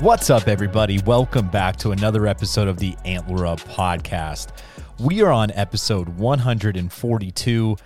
What's up, everybody? Welcome back to another episode of the Antler Up podcast. We are on episode 142.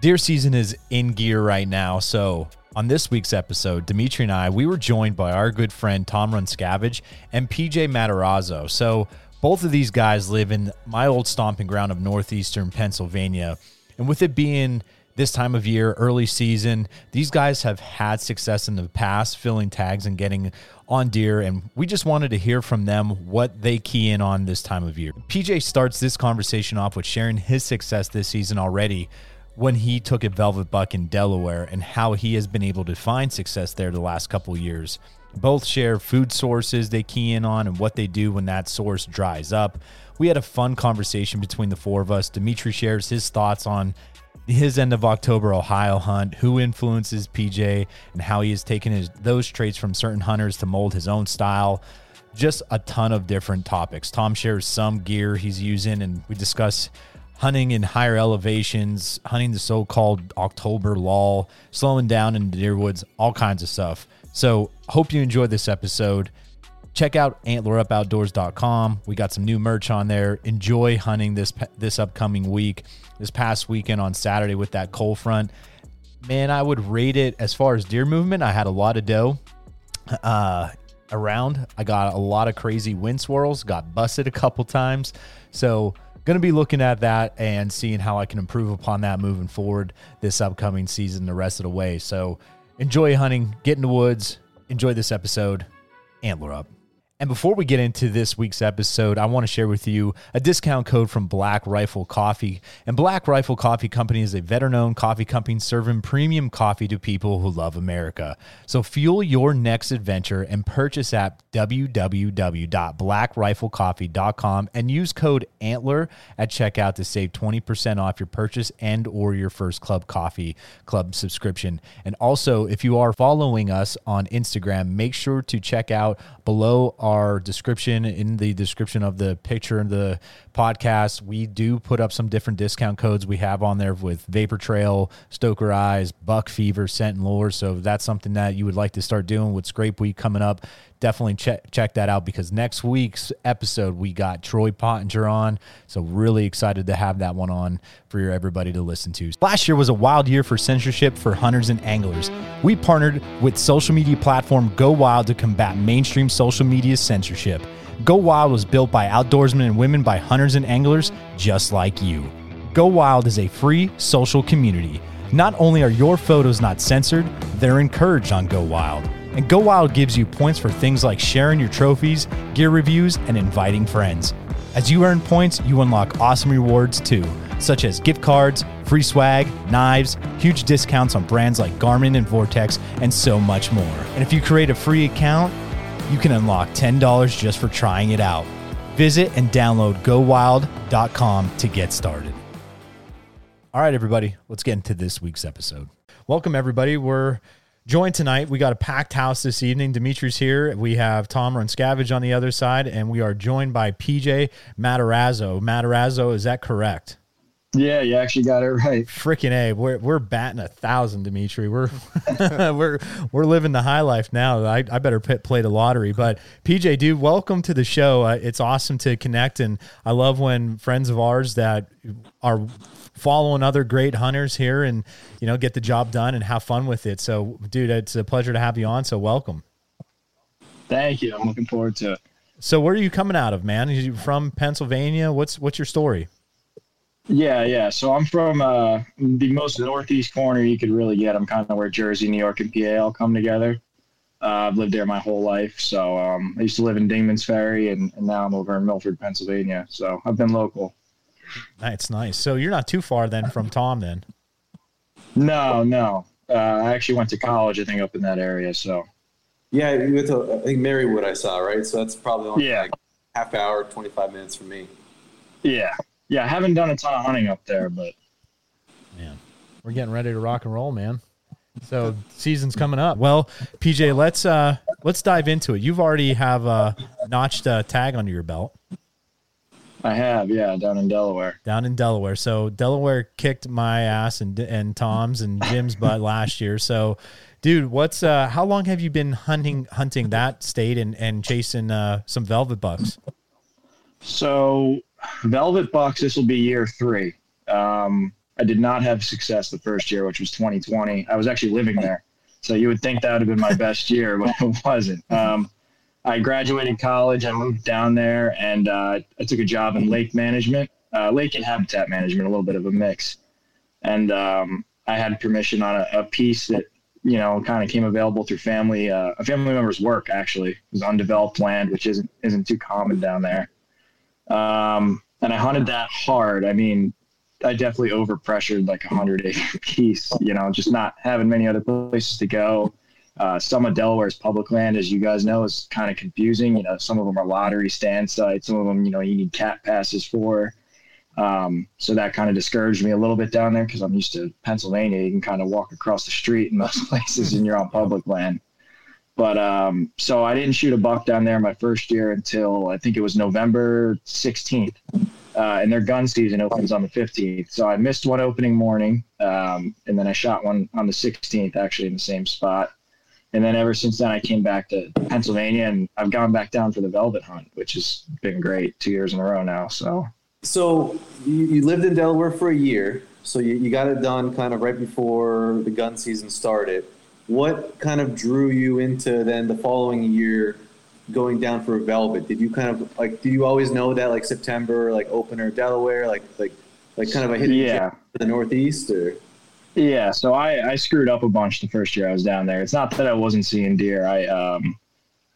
Deer season is in gear right now. So, on this week's episode, Dimitri and I, we were joined by our good friend Tom Runscavage and PJ Matarazzo. So, both of these guys live in my old stomping ground of northeastern Pennsylvania. And with it being this time of year, early season. These guys have had success in the past filling tags and getting on deer, and we just wanted to hear from them what they key in on this time of year. PJ starts this conversation off with sharing his success this season already when he took a velvet buck in Delaware and how he has been able to find success there the last couple years. Both share food sources they key in on and what they do when that source dries up. We had a fun conversation between the four of us. Dimitri shares his thoughts on his end of October Ohio hunt, who influences PJ, and how he has taken his, those traits from certain hunters to mold his own style. Just a ton of different topics. Tom shares some gear he's using, and we discuss hunting in higher elevations, hunting the so called October lull, slowing down in the deer woods, all kinds of stuff. So, hope you enjoyed this episode. Check out antlerupoutdoors.com. We got some new merch on there. Enjoy hunting this this upcoming week this past weekend on Saturday with that cold front. Man, I would rate it as far as deer movement. I had a lot of doe uh, around. I got a lot of crazy wind swirls, got busted a couple times. So, going to be looking at that and seeing how I can improve upon that moving forward this upcoming season, the rest of the way. So, enjoy hunting, get in the woods, enjoy this episode. Antler up. And before we get into this week's episode, I want to share with you a discount code from Black Rifle Coffee. And Black Rifle Coffee Company is a veteran owned coffee company serving premium coffee to people who love America. So fuel your next adventure and purchase at www.blackriflecoffee.com and use code ANTLER at checkout to save 20% off your purchase and or your first club coffee club subscription. And also, if you are following us on Instagram, make sure to check out below our description in the description of the picture of the podcast, we do put up some different discount codes we have on there with Vapor Trail, Stoker Eyes, Buck Fever, Scent and Lure. So if that's something that you would like to start doing with Scrape Week coming up, definitely check check that out because next week's episode we got Troy Pottinger on. So really excited to have that one on for everybody to listen to. Last year was a wild year for censorship for hunters and anglers. We partnered with social media platform Go Wild to combat mainstream social media censorship. Go Wild was built by outdoorsmen and women by hunters and anglers just like you. Go Wild is a free social community. Not only are your photos not censored, they're encouraged on Go Wild. And Go Wild gives you points for things like sharing your trophies, gear reviews, and inviting friends. As you earn points, you unlock awesome rewards too, such as gift cards, free swag, knives, huge discounts on brands like Garmin and Vortex, and so much more. And if you create a free account, you can unlock $10 just for trying it out. Visit and download gowild.com to get started. All right, everybody, let's get into this week's episode. Welcome, everybody. We're joined tonight. We got a packed house this evening. Dimitri's here. We have Tom Runscavage on the other side, and we are joined by PJ Matarazzo. Matarazzo, is that correct? Yeah, you actually got it right. Freaking a, we're we're batting a thousand, Dimitri. We're we're we're living the high life now. I, I better pit, play the lottery. But PJ, dude, welcome to the show. Uh, it's awesome to connect, and I love when friends of ours that are following other great hunters here, and you know, get the job done and have fun with it. So, dude, it's a pleasure to have you on. So, welcome. Thank you. I'm looking forward to it. So, where are you coming out of, man? Are you from Pennsylvania? What's what's your story? Yeah, yeah. So I'm from uh, the most northeast corner you could really get. I'm kind of where Jersey, New York, and PA all come together. Uh, I've lived there my whole life. So um, I used to live in Dingman's Ferry, and, and now I'm over in Milford, Pennsylvania. So I've been local That's nice. So you're not too far then from Tom then. No, no. Uh, I actually went to college, I think, up in that area. So Yeah, you went to I think Marywood. I saw right, so that's probably only Yeah. like half hour, twenty five minutes from me. yeah, yeah. I haven't done a ton of hunting up there, but Man, we're getting ready to rock and roll, man. So season's coming up. Well, PJ, let's uh let's dive into it. You've already have a notched a tag under your belt I have, yeah, down in Delaware. down in Delaware. So Delaware kicked my ass and and Tom's and Jim's butt last year. So, dude, what's uh how long have you been hunting hunting that state and and chasing uh some velvet bucks? So, Velvet Bucks, this will be year three. Um, I did not have success the first year, which was 2020. I was actually living there. So, you would think that would have been my best year, but it wasn't. Um, I graduated college. I moved down there and uh, I took a job in lake management, uh, lake and habitat management, a little bit of a mix. And um, I had permission on a, a piece that, you know, kind of came available through family, uh, a family member's work, actually. It was undeveloped land, which isn't, isn't too common down there. Um, and I hunted that hard. I mean, I definitely overpressured like a hundred acre piece, you know, just not having many other places to go. Uh, some of Delaware's public land, as you guys know, is kind of confusing. You know, some of them are lottery stand sites. Some of them, you know, you need cat passes for. Um, so that kind of discouraged me a little bit down there because I'm used to Pennsylvania. You can kind of walk across the street in most places and you're on public land. But um, so I didn't shoot a buck down there my first year until I think it was November 16th. Uh, and their gun season opens on the 15th. So I missed one opening morning. Um, and then I shot one on the 16th, actually in the same spot. And then ever since then, I came back to Pennsylvania and I've gone back down for the velvet hunt, which has been great two years in a row now. So So you, you lived in Delaware for a year. So you, you got it done kind of right before the gun season started. What kind of drew you into then the following year going down for a velvet? Did you kind of like? Did you always know that like September, like opener Delaware, like like like kind of a hidden Yeah. the Northeast, or Yeah, so I, I screwed up a bunch the first year I was down there. It's not that I wasn't seeing deer. I um,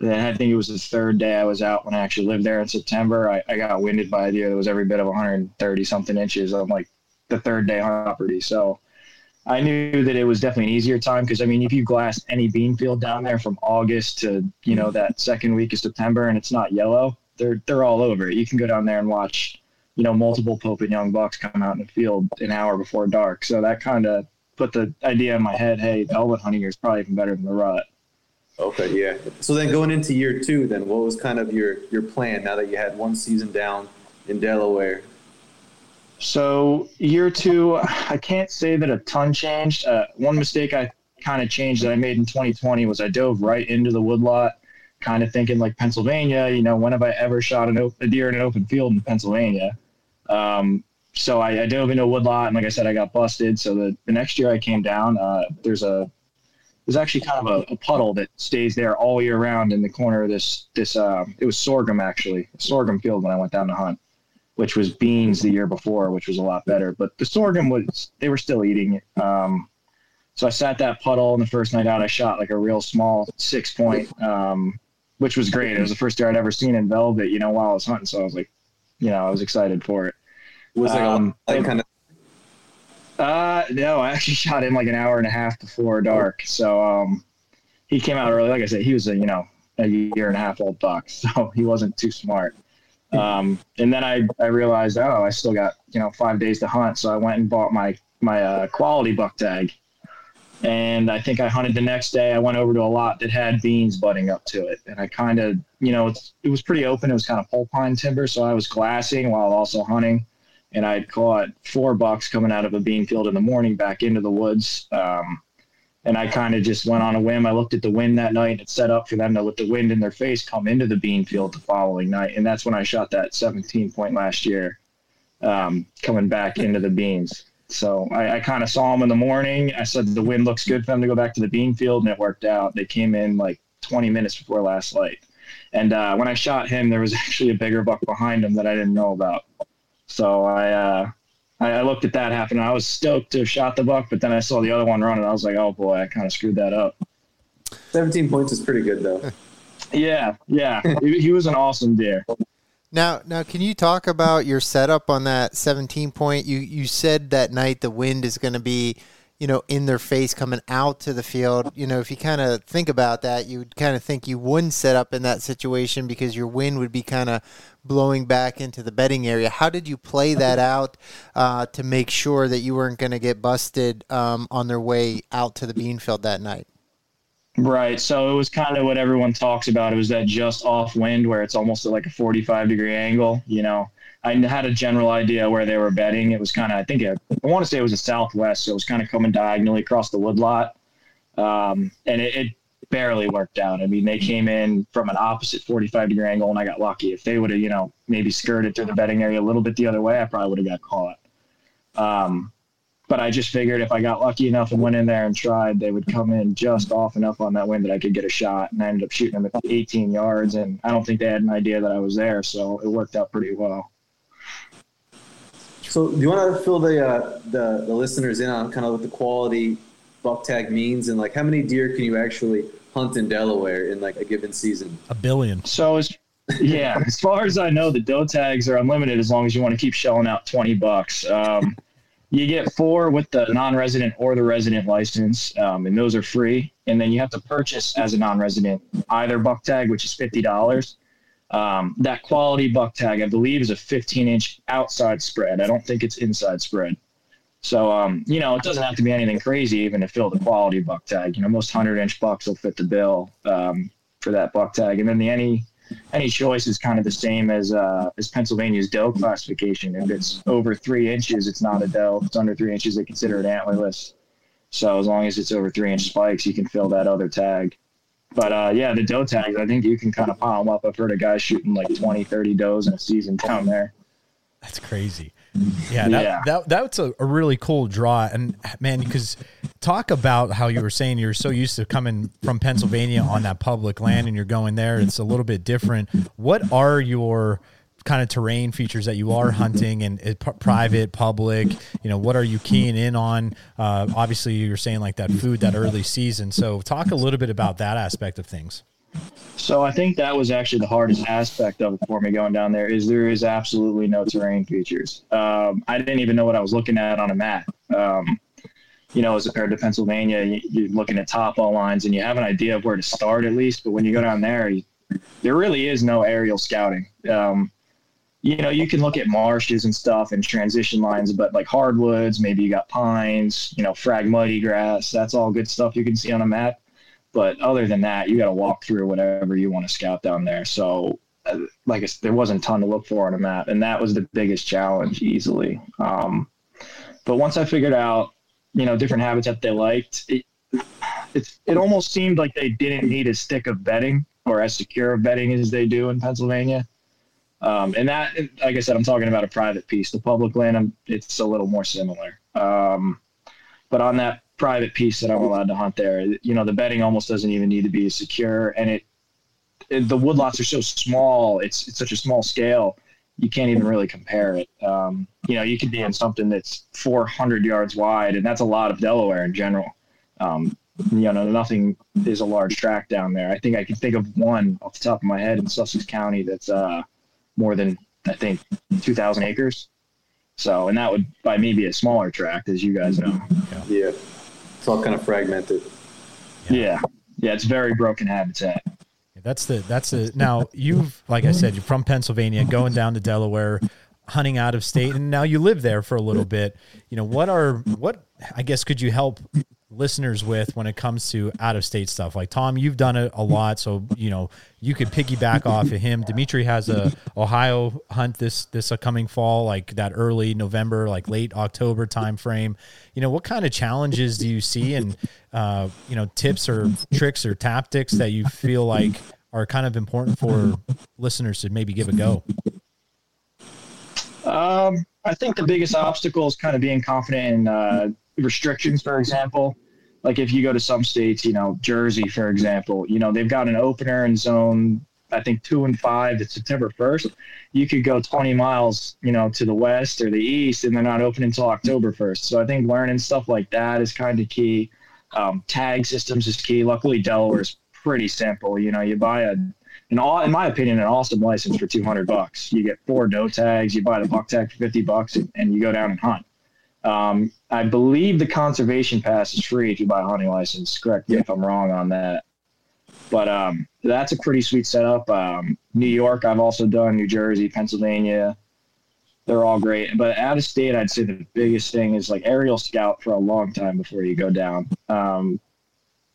I think it was the third day I was out when I actually lived there in September. I, I got winded by a deer that was every bit of 130 something inches on like the third day on property. So I knew that it was definitely an easier time because I mean, if you glass any bean field down there from August to you know that second week of September and it's not yellow, they're they're all over it. You can go down there and watch you know, multiple Pope and Young bucks come out in the field an hour before dark. So that kind of put the idea in my head, hey, velvet hunting year is probably even better than the rut. okay, yeah. So then going into year two, then what was kind of your your plan now that you had one season down in Delaware? So year two, I can't say that a ton changed. Uh, one mistake I kind of changed that I made in 2020 was I dove right into the woodlot, kind of thinking like Pennsylvania. You know, when have I ever shot an op- a deer in an open field in Pennsylvania? Um, so I, I dove into a woodlot, and like I said, I got busted. So the, the next year I came down, uh, there's a there's actually kind of a, a puddle that stays there all year round in the corner of this this um, it was sorghum actually sorghum field when I went down to hunt which was beans the year before, which was a lot better. But the sorghum was they were still eating it. Um, so I sat that puddle, and the first night out, I shot like a real small six point, um, which was great. It was the first deer I'd ever seen in velvet, you know, while I was hunting. So I was like, you know, I was excited for it. Was like Um, a like kind of Uh, no, I actually shot him like an hour and a half before dark. So um, he came out early. Like I said, he was a you know a year and a half old buck, so he wasn't too smart. Um, and then I I realized oh I still got you know five days to hunt, so I went and bought my my uh, quality buck tag. And I think I hunted the next day. I went over to a lot that had beans budding up to it, and I kind of you know it's, it was pretty open. It was kind of pole pine timber, so I was glassing while also hunting and I had caught four bucks coming out of a bean field in the morning back into the woods. Um, and I kind of just went on a whim. I looked at the wind that night. and It set up for them to, with the wind in their face, come into the bean field the following night. And that's when I shot that 17 point last year, um, coming back into the beans. So I, I kind of saw them in the morning. I said the wind looks good for them to go back to the bean field, and it worked out. They came in like 20 minutes before last light. And uh, when I shot him, there was actually a bigger buck behind him that I didn't know about. So I, uh, I I looked at that happen. And I was stoked to have shot the buck, but then I saw the other one running. I was like, oh boy, I kind of screwed that up. 17 points is pretty good though. Yeah, yeah, he, he was an awesome deer. Now, now, can you talk about your setup on that 17 point? You you said that night the wind is going to be, you know, in their face coming out to the field. You know, if you kind of think about that, you would kind of think you wouldn't set up in that situation because your wind would be kind of blowing back into the bedding area. How did you play that out uh, to make sure that you weren't going to get busted um, on their way out to the bean field that night? Right. So it was kind of what everyone talks about. It was that just off wind where it's almost at like a 45 degree angle. You know, I had a general idea where they were bedding. It was kind of, I think, I want to say it was a southwest. So it was kind of coming diagonally across the woodlot. Um, and it, it barely worked out. I mean, they came in from an opposite 45 degree angle and I got lucky. If they would have, you know, maybe skirted through the bedding area a little bit the other way, I probably would have got caught. Um, but I just figured if I got lucky enough and went in there and tried, they would come in just off enough on that wind that I could get a shot. And I ended up shooting them at 18 yards, and I don't think they had an idea that I was there, so it worked out pretty well. So, do you want to fill the uh, the, the listeners in on kind of what the quality buck tag means, and like how many deer can you actually hunt in Delaware in like a given season? A billion. So as yeah, as far as I know, the doe tags are unlimited as long as you want to keep shelling out 20 bucks. Um, you get four with the non-resident or the resident license, um, and those are free. And then you have to purchase as a non-resident either buck tag, which is fifty dollars. Um, that quality buck tag, I believe, is a 15-inch outside spread. I don't think it's inside spread. So, um, you know, it doesn't have to be anything crazy even to fill the quality buck tag. You know, most 100-inch bucks will fit the bill um, for that buck tag. And then the any any choice is kind of the same as uh, as Pennsylvania's doe classification. If it's over three inches, it's not a doe. If it's under three inches, they consider it antlerless. So as long as it's over three inch spikes, you can fill that other tag. But uh, yeah, the doe tags, I think you can kind of pile them up. I've heard of guys shooting like 20, 30 does in a season down there. That's crazy. Yeah, that, yeah. that that's a, a, really cool draw. And man, because talk about how you were saying you're so used to coming from Pennsylvania on that public land and you're going there, it's a little bit different. What are your kind of terrain features that you are hunting and uh, p- private, public? You know, what are you keying in on? Uh, obviously, you're saying like that food, that early season. So, talk a little bit about that aspect of things. So I think that was actually the hardest aspect of it for me going down there is there is absolutely no terrain features. Um, I didn't even know what I was looking at on a map. Um, you know, as compared to Pennsylvania, you, are looking at top topo lines and you have an idea of where to start at least. But when you go down there, you, there really is no aerial scouting. Um, you know, you can look at marshes and stuff and transition lines, but like hardwoods, maybe you got pines, you know, Phragmites grass. That's all good stuff you can see on a map but other than that, you got to walk through whatever you want to scout down there. So, uh, like I there wasn't a ton to look for on a map, and that was the biggest challenge easily. Um, but once I figured out, you know, different habitat they liked, it, it's it almost seemed like they didn't need a stick of bedding or as secure of bedding as they do in Pennsylvania. Um, and that, like I said, I'm talking about a private piece. The public land, um, it's a little more similar. Um, but on that private piece that I'm allowed to hunt there. You know, the bedding almost doesn't even need to be secure, and it, it the woodlots are so small. It's it's such a small scale. You can't even really compare it. Um, you know, you could be in something that's 400 yards wide, and that's a lot of Delaware in general. Um, you know, nothing is a large tract down there. I think I can think of one off the top of my head in Sussex County that's uh, more than I think 2,000 acres. So, and that would by me be a smaller tract, as you guys know. Yeah. yeah. It's all kind of fragmented. Yeah. yeah. Yeah, it's very broken habitat. That's the that's the now you've like I said, you're from Pennsylvania, going down to Delaware, hunting out of state, and now you live there for a little bit. You know, what are what I guess could you help listeners with when it comes to out of state stuff. Like Tom, you've done it a lot, so you know you could piggyback off of him. Dimitri has a Ohio hunt this this upcoming fall, like that early November, like late October time frame. You know, what kind of challenges do you see, and uh, you know, tips or tricks or tactics that you feel like are kind of important for listeners to maybe give a go. Um, I think the biggest obstacle is kind of being confident in uh, restrictions, for example. Like if you go to some states, you know, Jersey, for example, you know, they've got an opener in zone, I think two and five, it's September 1st. You could go 20 miles, you know, to the west or the east, and they're not open until October 1st. So I think learning stuff like that is kind of key. Um, tag systems is key. Luckily, Delaware is pretty simple. You know, you buy a an all, in my opinion, an awesome license for 200 bucks. You get four doe tags, you buy the buck tag for 50 bucks, and, and you go down and hunt. Um, I believe the conservation pass is free if you buy a hunting license. Correct me if I'm wrong on that. But um, that's a pretty sweet setup. Um, New York, I've also done. New Jersey, Pennsylvania, they're all great. But out of state, I'd say the biggest thing is like aerial scout for a long time before you go down. Um,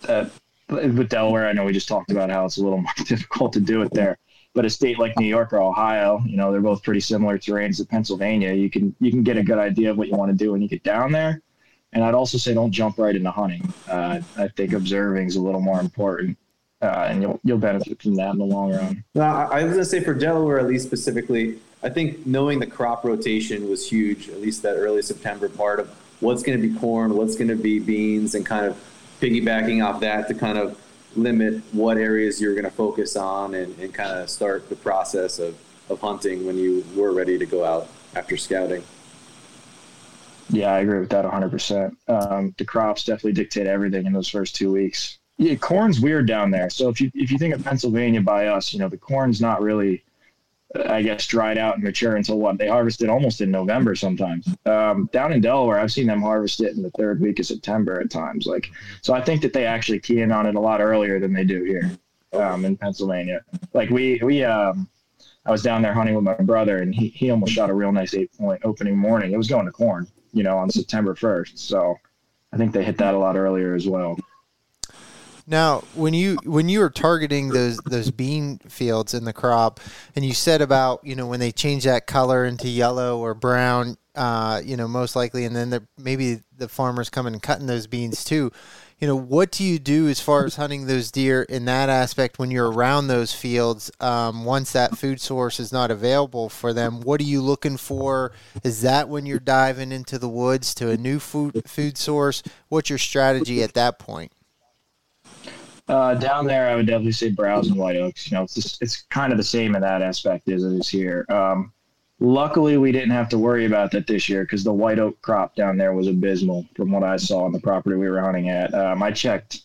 uh, with Delaware, I know we just talked about how it's a little more difficult to do it there. But a state like New York or Ohio, you know, they're both pretty similar terrains to Pennsylvania. You can you can get a good idea of what you want to do when you get down there. And I'd also say don't jump right into hunting. Uh, I think observing is a little more important, uh, and you'll you'll benefit from that in the long run. No, I I was gonna say for Delaware, at least specifically, I think knowing the crop rotation was huge. At least that early September part of what's going to be corn, what's going to be beans, and kind of piggybacking off that to kind of limit what areas you're going to focus on and, and kind of start the process of, of hunting when you were ready to go out after scouting. Yeah, I agree with that 100%. Um, the crops definitely dictate everything in those first two weeks. Yeah, corn's weird down there. So if you if you think of Pennsylvania by us, you know the corn's not really, I guess, dried out and mature until what they harvest it almost in November sometimes. Um, down in Delaware, I've seen them harvest it in the third week of September at times. Like, so I think that they actually key in on it a lot earlier than they do here um, in Pennsylvania. Like we we um, I was down there hunting with my brother, and he he almost shot a real nice eight point opening morning. It was going to corn, you know, on September first. So I think they hit that a lot earlier as well. Now, when you when you were targeting those those bean fields in the crop, and you said about you know when they change that color into yellow or brown, uh, you know most likely, and then the, maybe the farmers coming and cutting those beans too. You know, what do you do as far as hunting those deer in that aspect when you're around those fields? Um, once that food source is not available for them, what are you looking for? Is that when you're diving into the woods to a new food food source? What's your strategy at that point? Uh, down there, I would definitely say browse and white oaks. You know, it's just, it's kind of the same in that aspect as it is here. Um, luckily, we didn't have to worry about that this year because the white oak crop down there was abysmal from what I saw on the property we were hunting at. Um, I checked;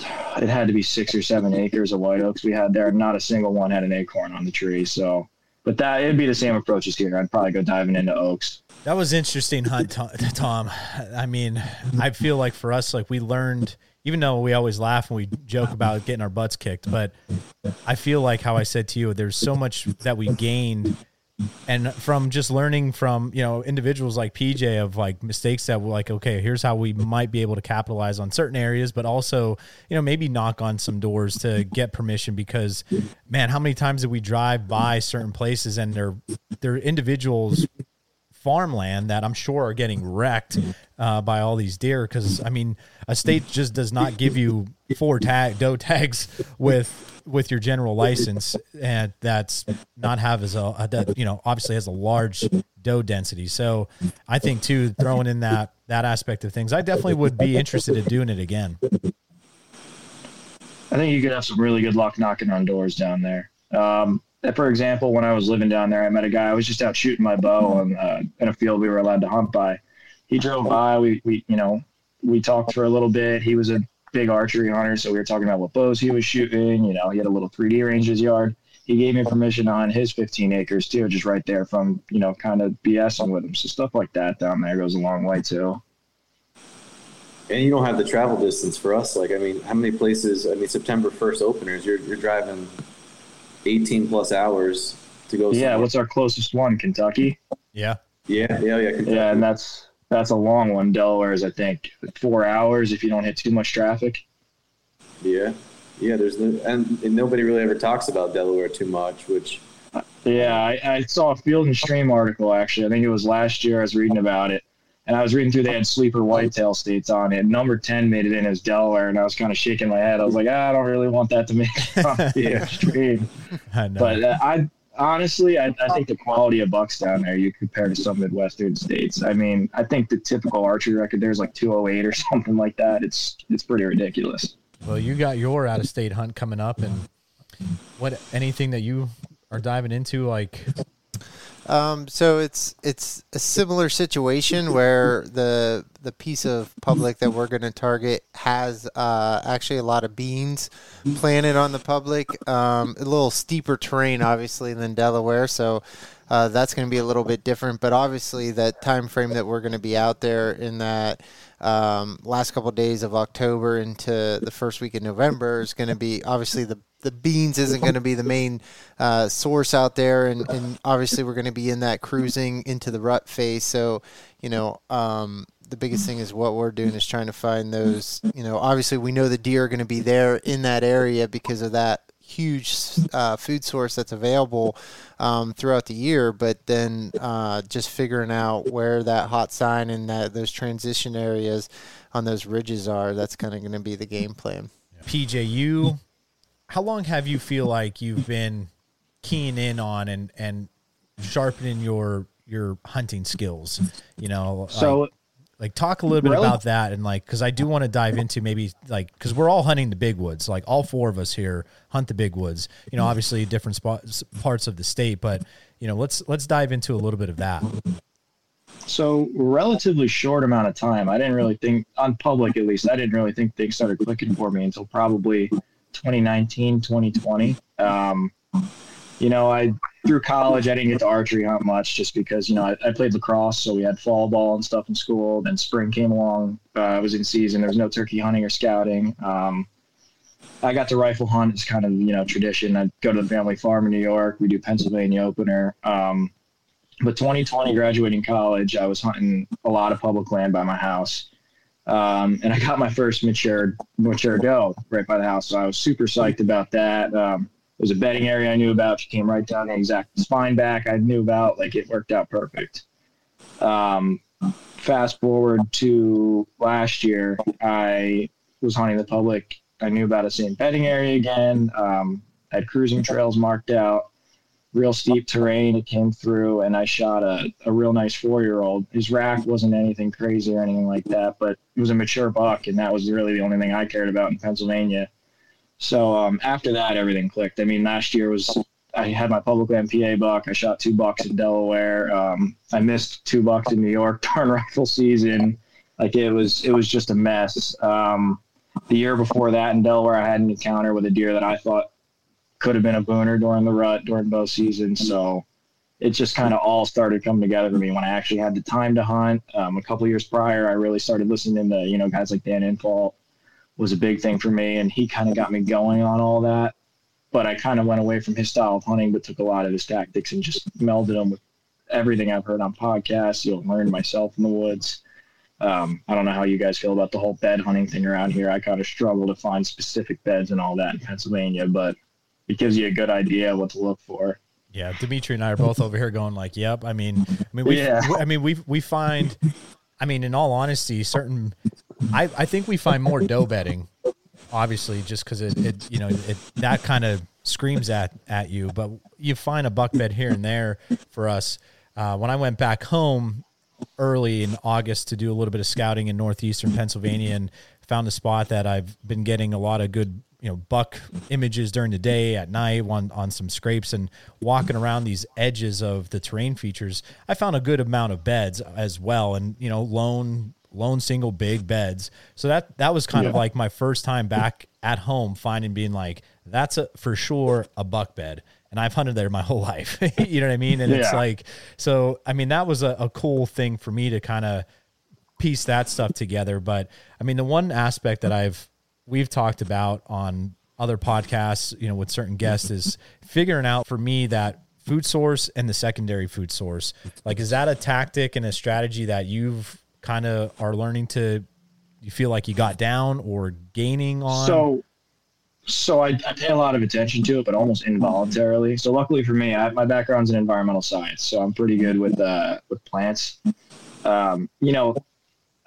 it had to be six or seven acres of white oaks we had there. Not a single one had an acorn on the tree. So, but that it'd be the same approach as here. I'd probably go diving into oaks. That was interesting hunt, Tom. I mean, I feel like for us, like we learned even though we always laugh and we joke about getting our butts kicked, but I feel like how I said to you, there's so much that we gained and from just learning from you know individuals like pj of like mistakes that were like okay here's how we might be able to capitalize on certain areas but also you know maybe knock on some doors to get permission because man how many times did we drive by certain places and they're they're individuals farmland that I'm sure are getting wrecked uh, by all these deer. Because I mean, a state just does not give you four tag doe tags with with your general license, and that's not have as a, a that, you know obviously has a large doe density. So I think too throwing in that that aspect of things, I definitely would be interested in doing it again. I think you could have some really good luck knocking on doors down there. Um, for example, when I was living down there, I met a guy. I was just out shooting my bow on, uh, in a field we were allowed to hunt by. He drove by. We, we, you know, we talked for a little bit. He was a big archery hunter, so we were talking about what bows he was shooting. You know, he had a little 3D range his yard. He gave me permission on his 15 acres too, just right there from you know, kind of BSing with him. So stuff like that down there goes a long way too. And you don't have the travel distance for us. Like, I mean, how many places? I mean, September 1st openers. You're you're driving 18 plus hours to go. Yeah, somewhere. what's our closest one? Kentucky. Yeah. Yeah, yeah, yeah. Kentucky. Yeah, and that's that's a long one. Delaware is, I think, four hours if you don't hit too much traffic. Yeah, yeah. There's no, and, and nobody really ever talks about Delaware too much, which Yeah, I, I saw a Field and Stream article actually. I think it was last year. I was reading about it, and I was reading through. They had sleeper whitetail states on it. Number ten made it in as Delaware, and I was kind of shaking my head. I was like, ah, I don't really want that to make it on the stream. I know. But uh, I honestly, I, I think the quality of bucks down there you compare to some Midwestern states. I mean, I think the typical archery record there's like 208 or something like that. It's it's pretty ridiculous. Well, you got your out of state hunt coming up, and what anything that you are diving into, like Um, so it's it's a similar situation where the the piece of public that we're going to target has uh, actually a lot of beans planted on the public. Um, a little steeper terrain, obviously, than Delaware, so uh, that's going to be a little bit different. But obviously, that time frame that we're going to be out there in that um, last couple of days of October into the first week of November is going to be obviously the the beans isn't going to be the main uh, source out there, and, and obviously we're going to be in that cruising into the rut phase. So, you know, um, the biggest thing is what we're doing is trying to find those. You know, obviously we know the deer are going to be there in that area because of that huge uh, food source that's available um, throughout the year. But then uh, just figuring out where that hot sign and that those transition areas on those ridges are, that's kind of going to be the game plan. PJU how long have you feel like you've been keying in on and and sharpening your your hunting skills? You know, so. Like, like talk a little bit about that and like because i do want to dive into maybe like because we're all hunting the big woods like all four of us here hunt the big woods you know obviously different spots parts of the state but you know let's let's dive into a little bit of that so relatively short amount of time i didn't really think on public at least i didn't really think things started clicking for me until probably 2019, 2020. Um, you know, I through college I didn't get to archery hunt much just because you know I, I, played lacrosse, so we had fall ball and stuff in school. Then spring came along, uh, I was in season. There was no turkey hunting or scouting. Um, I got to rifle hunt. It's kind of you know tradition. I go to the family farm in New York. We do Pennsylvania opener. Um, but 2020, graduating college, I was hunting a lot of public land by my house. Um, and I got my first mature mature doe right by the house. So I was super psyched about that. Um, it was a bedding area I knew about. She came right down the exact spine back I knew about. Like it worked out perfect. Um, fast forward to last year, I was hunting the public. I knew about a same bedding area again. Um, I had cruising trails marked out real steep terrain. It came through, and I shot a, a real nice four year old. His rack wasn't anything crazy or anything like that, but it was a mature buck, and that was really the only thing I cared about in Pennsylvania. So um, after that, everything clicked. I mean, last year was I had my public land PA buck. I shot two bucks in Delaware. Um, I missed two bucks in New York during rifle season. Like it was, it was just a mess. Um, the year before that in Delaware, I had an encounter with a deer that I thought could have been a booner during the rut during both seasons. So it just kind of all started coming together for me when I actually had the time to hunt. Um, a couple years prior, I really started listening to you know guys like Dan Infalt was a big thing for me, and he kind of got me going on all that. But I kind of went away from his style of hunting, but took a lot of his tactics and just melded them with everything I've heard on podcasts. You'll learn myself in the woods. Um, I don't know how you guys feel about the whole bed hunting thing around here. I kind of struggle to find specific beds and all that in Pennsylvania, but it gives you a good idea what to look for. Yeah, Dimitri and I are both over here going like, "Yep." I mean, I mean, we, yeah. I mean, we we find, I mean, in all honesty, certain, I I think we find more doe bedding, obviously, just because it, it you know it that kind of screams at at you, but you find a buck bed here and there for us. Uh, when I went back home early in August to do a little bit of scouting in northeastern Pennsylvania and found a spot that I've been getting a lot of good you know buck images during the day at night on on some scrapes and walking around these edges of the terrain features i found a good amount of beds as well and you know lone lone single big beds so that that was kind yeah. of like my first time back at home finding being like that's a for sure a buck bed and I've hunted there my whole life. you know what I mean? And yeah. it's like, so, I mean, that was a, a cool thing for me to kind of piece that stuff together. But I mean, the one aspect that I've we've talked about on other podcasts, you know, with certain guests is figuring out for me that food source and the secondary food source. Like, is that a tactic and a strategy that you've kind of are learning to, you feel like you got down or gaining on? So, so I, I pay a lot of attention to it, but almost involuntarily. So luckily for me, I, my background's in environmental science, so I'm pretty good with uh, with plants. Um, you know,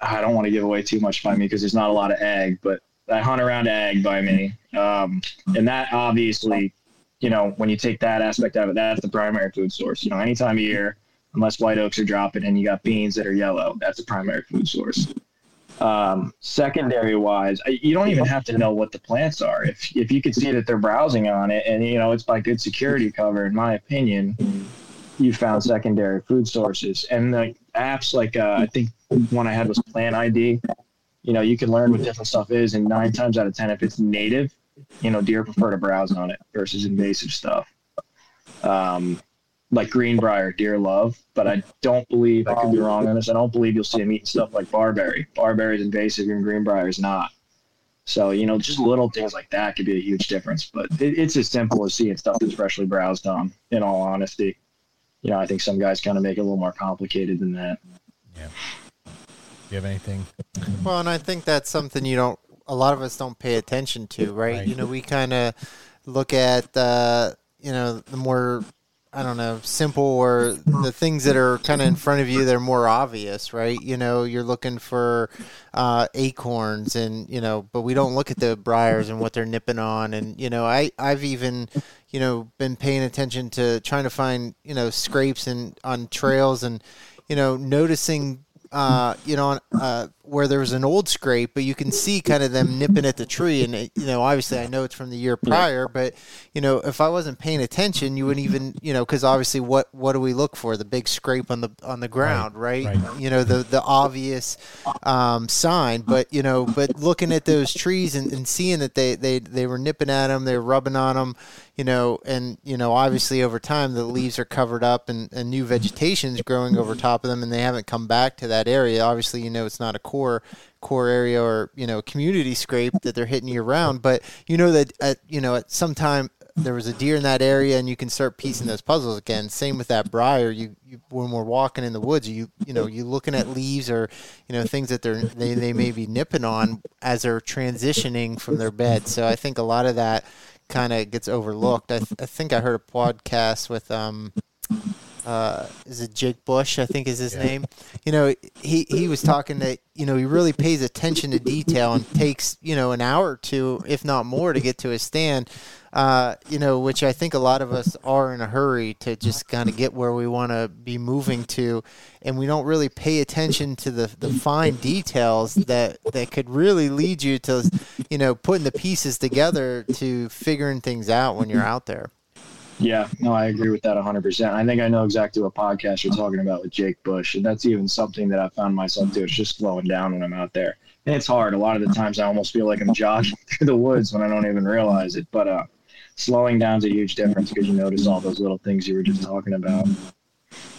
I don't want to give away too much by me because there's not a lot of ag, but I hunt around ag by me. Um, and that obviously, you know, when you take that aspect of it, that's the primary food source. You know, any time of year, unless white oaks are dropping and you got beans that are yellow, that's the primary food source. Um, secondary wise, you don't even have to know what the plants are. If if you can see that they're browsing on it, and you know it's by good security cover, in my opinion, you found secondary food sources and the apps like uh, I think one I had was Plant ID. You know, you can learn what different stuff is, and nine times out of ten, if it's native, you know, deer prefer to browse on it versus invasive stuff. Um, like greenbrier, deer love, but I don't believe I could be wrong on this. I don't believe you'll see them eating stuff like barberry. Barberry is invasive, and greenbrier is not. So you know, just little things like that could be a huge difference. But it, it's as simple as seeing stuff that's freshly browsed on. In all honesty, you know, I think some guys kind of make it a little more complicated than that. Yeah. Do you have anything? Well, and I think that's something you don't. A lot of us don't pay attention to, right? Right. You know, we kind of look at uh, you know the more I don't know simple or the things that are kind of in front of you. They're more obvious, right? You know, you're looking for uh, acorns, and you know, but we don't look at the briars and what they're nipping on. And you know, I I've even you know been paying attention to trying to find you know scrapes and on trails and you know noticing uh, you know, uh, where there was an old scrape, but you can see kind of them nipping at the tree. And, it, you know, obviously I know it's from the year prior, but, you know, if I wasn't paying attention, you wouldn't even, you know, because obviously what, what do we look for? The big scrape on the, on the ground, right? right. You know, the, the obvious um, sign, but, you know, but looking at those trees and, and seeing that they, they, they were nipping at them, they were rubbing on them, you know, and, you know, obviously over time the leaves are covered up and, and new vegetation is growing over top of them and they haven't come back to that area. Obviously, you know, it's not a core core area or, you know, community scrape that they're hitting year round, but you know that at, you know, at some time there was a deer in that area and you can start piecing those puzzles again. Same with that briar. You, you when we're walking in the woods, you you know, you looking at leaves or, you know, things that they're they, they may be nipping on as they're transitioning from their bed. So I think a lot of that kind of gets overlooked. I, th- I think I heard a podcast with um uh is it Jake Bush I think is his name. You know, he he was talking that you know, he really pays attention to detail and takes, you know, an hour or two if not more to get to his stand. Uh, you know, which I think a lot of us are in a hurry to just kind of get where we want to be moving to, and we don't really pay attention to the, the fine details that that could really lead you to, you know, putting the pieces together to figuring things out when you're out there. Yeah, no, I agree with that 100%. I think I know exactly what podcast you're talking about with Jake Bush. And that's even something that I found myself doing. It's just slowing down when I'm out there. And it's hard. A lot of the times I almost feel like I'm jogging through the woods when I don't even realize it. But uh, slowing down's a huge difference because you notice all those little things you were just talking about.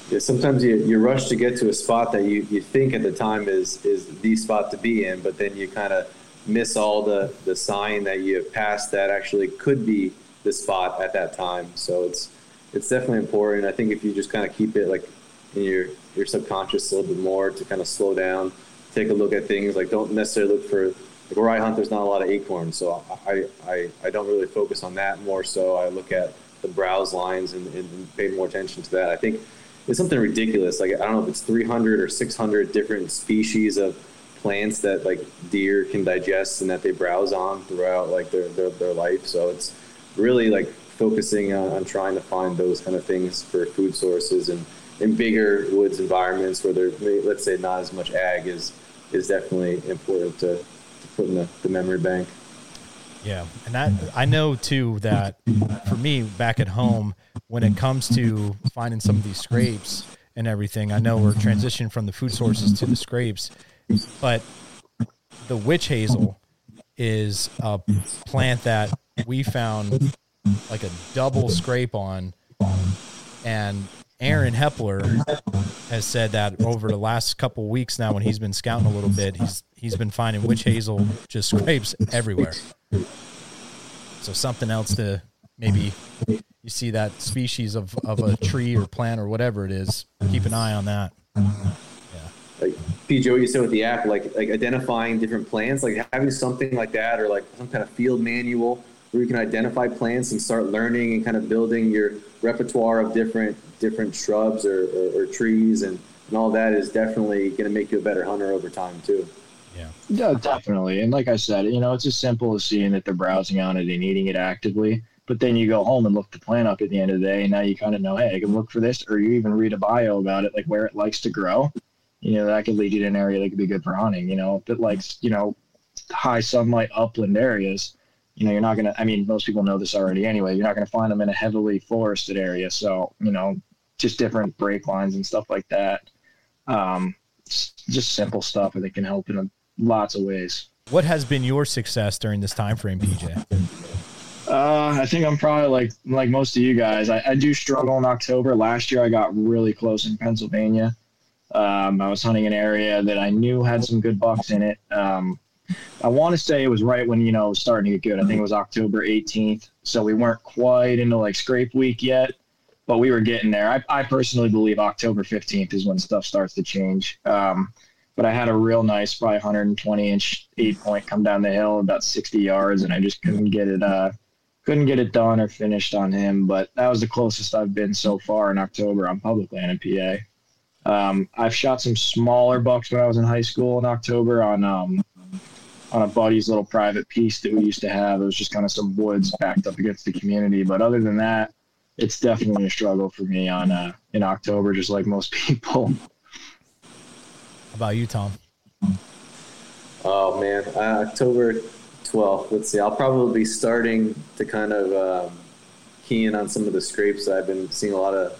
Yeah, sometimes you, you rush to get to a spot that you, you think at the time is is the spot to be in, but then you kind of miss all the, the sign that you have passed that actually could be the spot at that time. So it's it's definitely important. I think if you just kind of keep it like in your your subconscious a little bit more to kind of slow down, take a look at things. Like don't necessarily look for like where I hunt. There's not a lot of acorns, so I I, I don't really focus on that. More so, I look at the browse lines and, and pay more attention to that. I think it's something ridiculous. Like I don't know if it's 300 or 600 different species of plants that like deer can digest and that they browse on throughout like their their, their life. So it's really like focusing on, on trying to find those kind of things for food sources and in bigger woods environments where there let's say not as much ag is is definitely important to, to put in the, the memory bank. Yeah, and I I know too that for me back at home, when it comes to finding some of these scrapes and everything, I know we're transitioning from the food sources to the scrapes, but the witch hazel is a plant that we found like a double scrape on, and Aaron Hepler has said that over the last couple weeks now, when he's been scouting a little bit, he's he's been finding witch hazel just scrapes everywhere. So something else to maybe you see that species of, of a tree or plant or whatever it is, keep an eye on that. Yeah. Like PJ, what you said with the app, like like identifying different plants, like having something like that, or like some kind of field manual where you can identify plants and start learning and kind of building your repertoire of different different shrubs or, or, or trees and, and all that is definitely going to make you a better hunter over time too. Yeah. Yeah, definitely. And like I said, you know, it's as simple as seeing that they're browsing on it and eating it actively. But then you go home and look the plant up at the end of the day, and now you kind of know, hey, I can look for this, or you even read a bio about it, like where it likes to grow. You know, that could lead you to an area that could be good for hunting. You know, if it likes, you know, high sunlight upland areas, you know, you're not gonna. I mean, most people know this already anyway. You're not gonna find them in a heavily forested area. So, you know, just different brake lines and stuff like that. Um, just simple stuff that can help in lots of ways. What has been your success during this time frame, PJ? Uh, I think I'm probably like like most of you guys. I, I do struggle in October. Last year, I got really close in Pennsylvania. Um, I was hunting an area that I knew had some good bucks in it. Um, I want to say it was right when you know it was starting to get good. I think it was October 18th, so we weren't quite into like scrape week yet, but we were getting there. I, I personally believe October 15th is when stuff starts to change. Um, but I had a real nice, probably 120 inch eight point come down the hill about 60 yards, and I just couldn't get it. Uh, couldn't get it done or finished on him, but that was the closest I've been so far in October on public land in PA. Um, I've shot some smaller bucks when I was in high school in October on um, on a buddy's little private piece that we used to have. It was just kind of some woods backed up against the community. But other than that, it's definitely a struggle for me on uh, in October, just like most people. How about you, Tom? Oh man, uh, October 12th. Let's see. I'll probably be starting to kind of um, key in on some of the scrapes. I've been seeing a lot of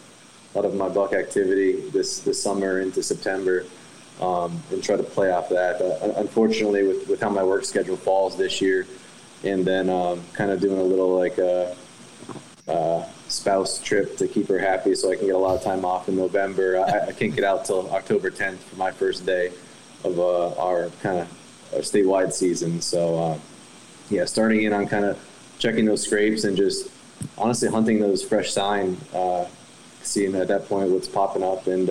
a lot of my buck activity this this summer into September, um, and try to play off that. Uh, unfortunately, with with how my work schedule falls this year, and then um, kind of doing a little like a, uh, uh, spouse trip to keep her happy, so I can get a lot of time off in November. I, I can't get out till October 10th for my first day of uh, our kind of our statewide season. So uh, yeah, starting in on kind of checking those scrapes and just honestly hunting those fresh sign uh, seeing at that point what's popping up and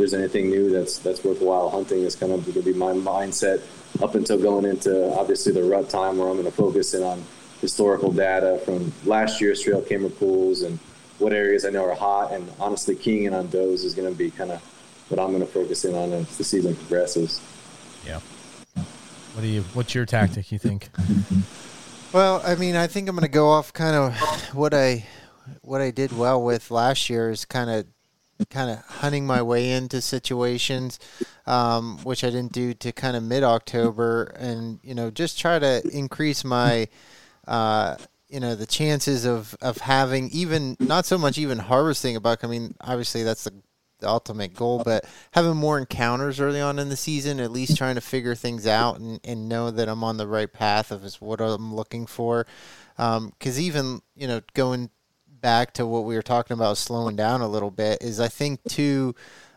there's anything new that's that's worthwhile hunting is kind of going to be my mindset up until going into obviously the rut time where I'm going to focus in on historical data from last year's trail camera pools and what areas I know are hot and honestly keying in on those is going to be kind of what I'm going to focus in on as the season progresses. Yeah. What do you? What's your tactic? You think? Well, I mean, I think I'm going to go off kind of what I what I did well with last year is kind of kind of hunting my way into situations, um, which I didn't do to kind of mid October, and you know just try to increase my. Uh, you know the chances of of having even not so much even harvesting a buck. I mean, obviously that's the, the ultimate goal, but having more encounters early on in the season, at least trying to figure things out and, and know that I'm on the right path of is what I'm looking for. Because um, even you know going back to what we were talking about, slowing down a little bit, is I think too,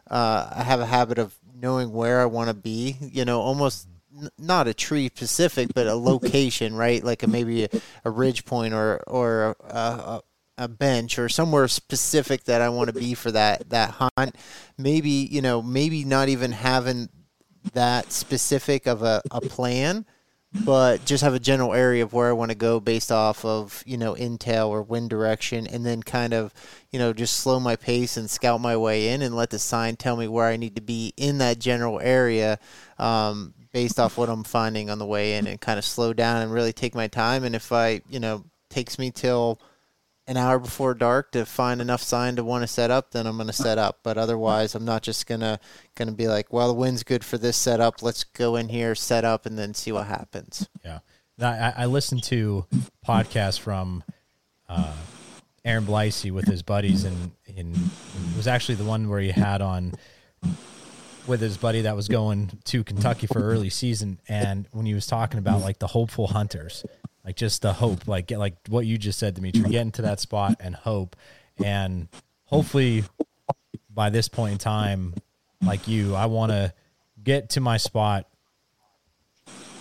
uh, I have a habit of knowing where I want to be. You know, almost n- not a tree specific, but a location, right? Like a, maybe a, a ridge point or or a, a, a bench or somewhere specific that I want to be for that that hunt. Maybe you know, maybe not even having that specific of a, a plan but just have a general area of where I want to go based off of you know intel or wind direction, and then kind of you know just slow my pace and scout my way in, and let the sign tell me where I need to be in that general area. Um, based off what I'm finding on the way in and kind of slow down and really take my time and if I you know takes me till an hour before dark to find enough sign to want to set up, then I'm going to set up. But otherwise, I'm not just gonna gonna be like, well, the wind's good for this setup. Let's go in here, set up, and then see what happens. Yeah, I, I listened to podcasts from uh, Aaron Blasey with his buddies, and, and it was actually the one where he had on with his buddy that was going to Kentucky for early season, and when he was talking about like the hopeful hunters like just the hope, like get like what you just said, Dimitri, get into that spot and hope, and hopefully by this point in time, like you, I want to get to my spot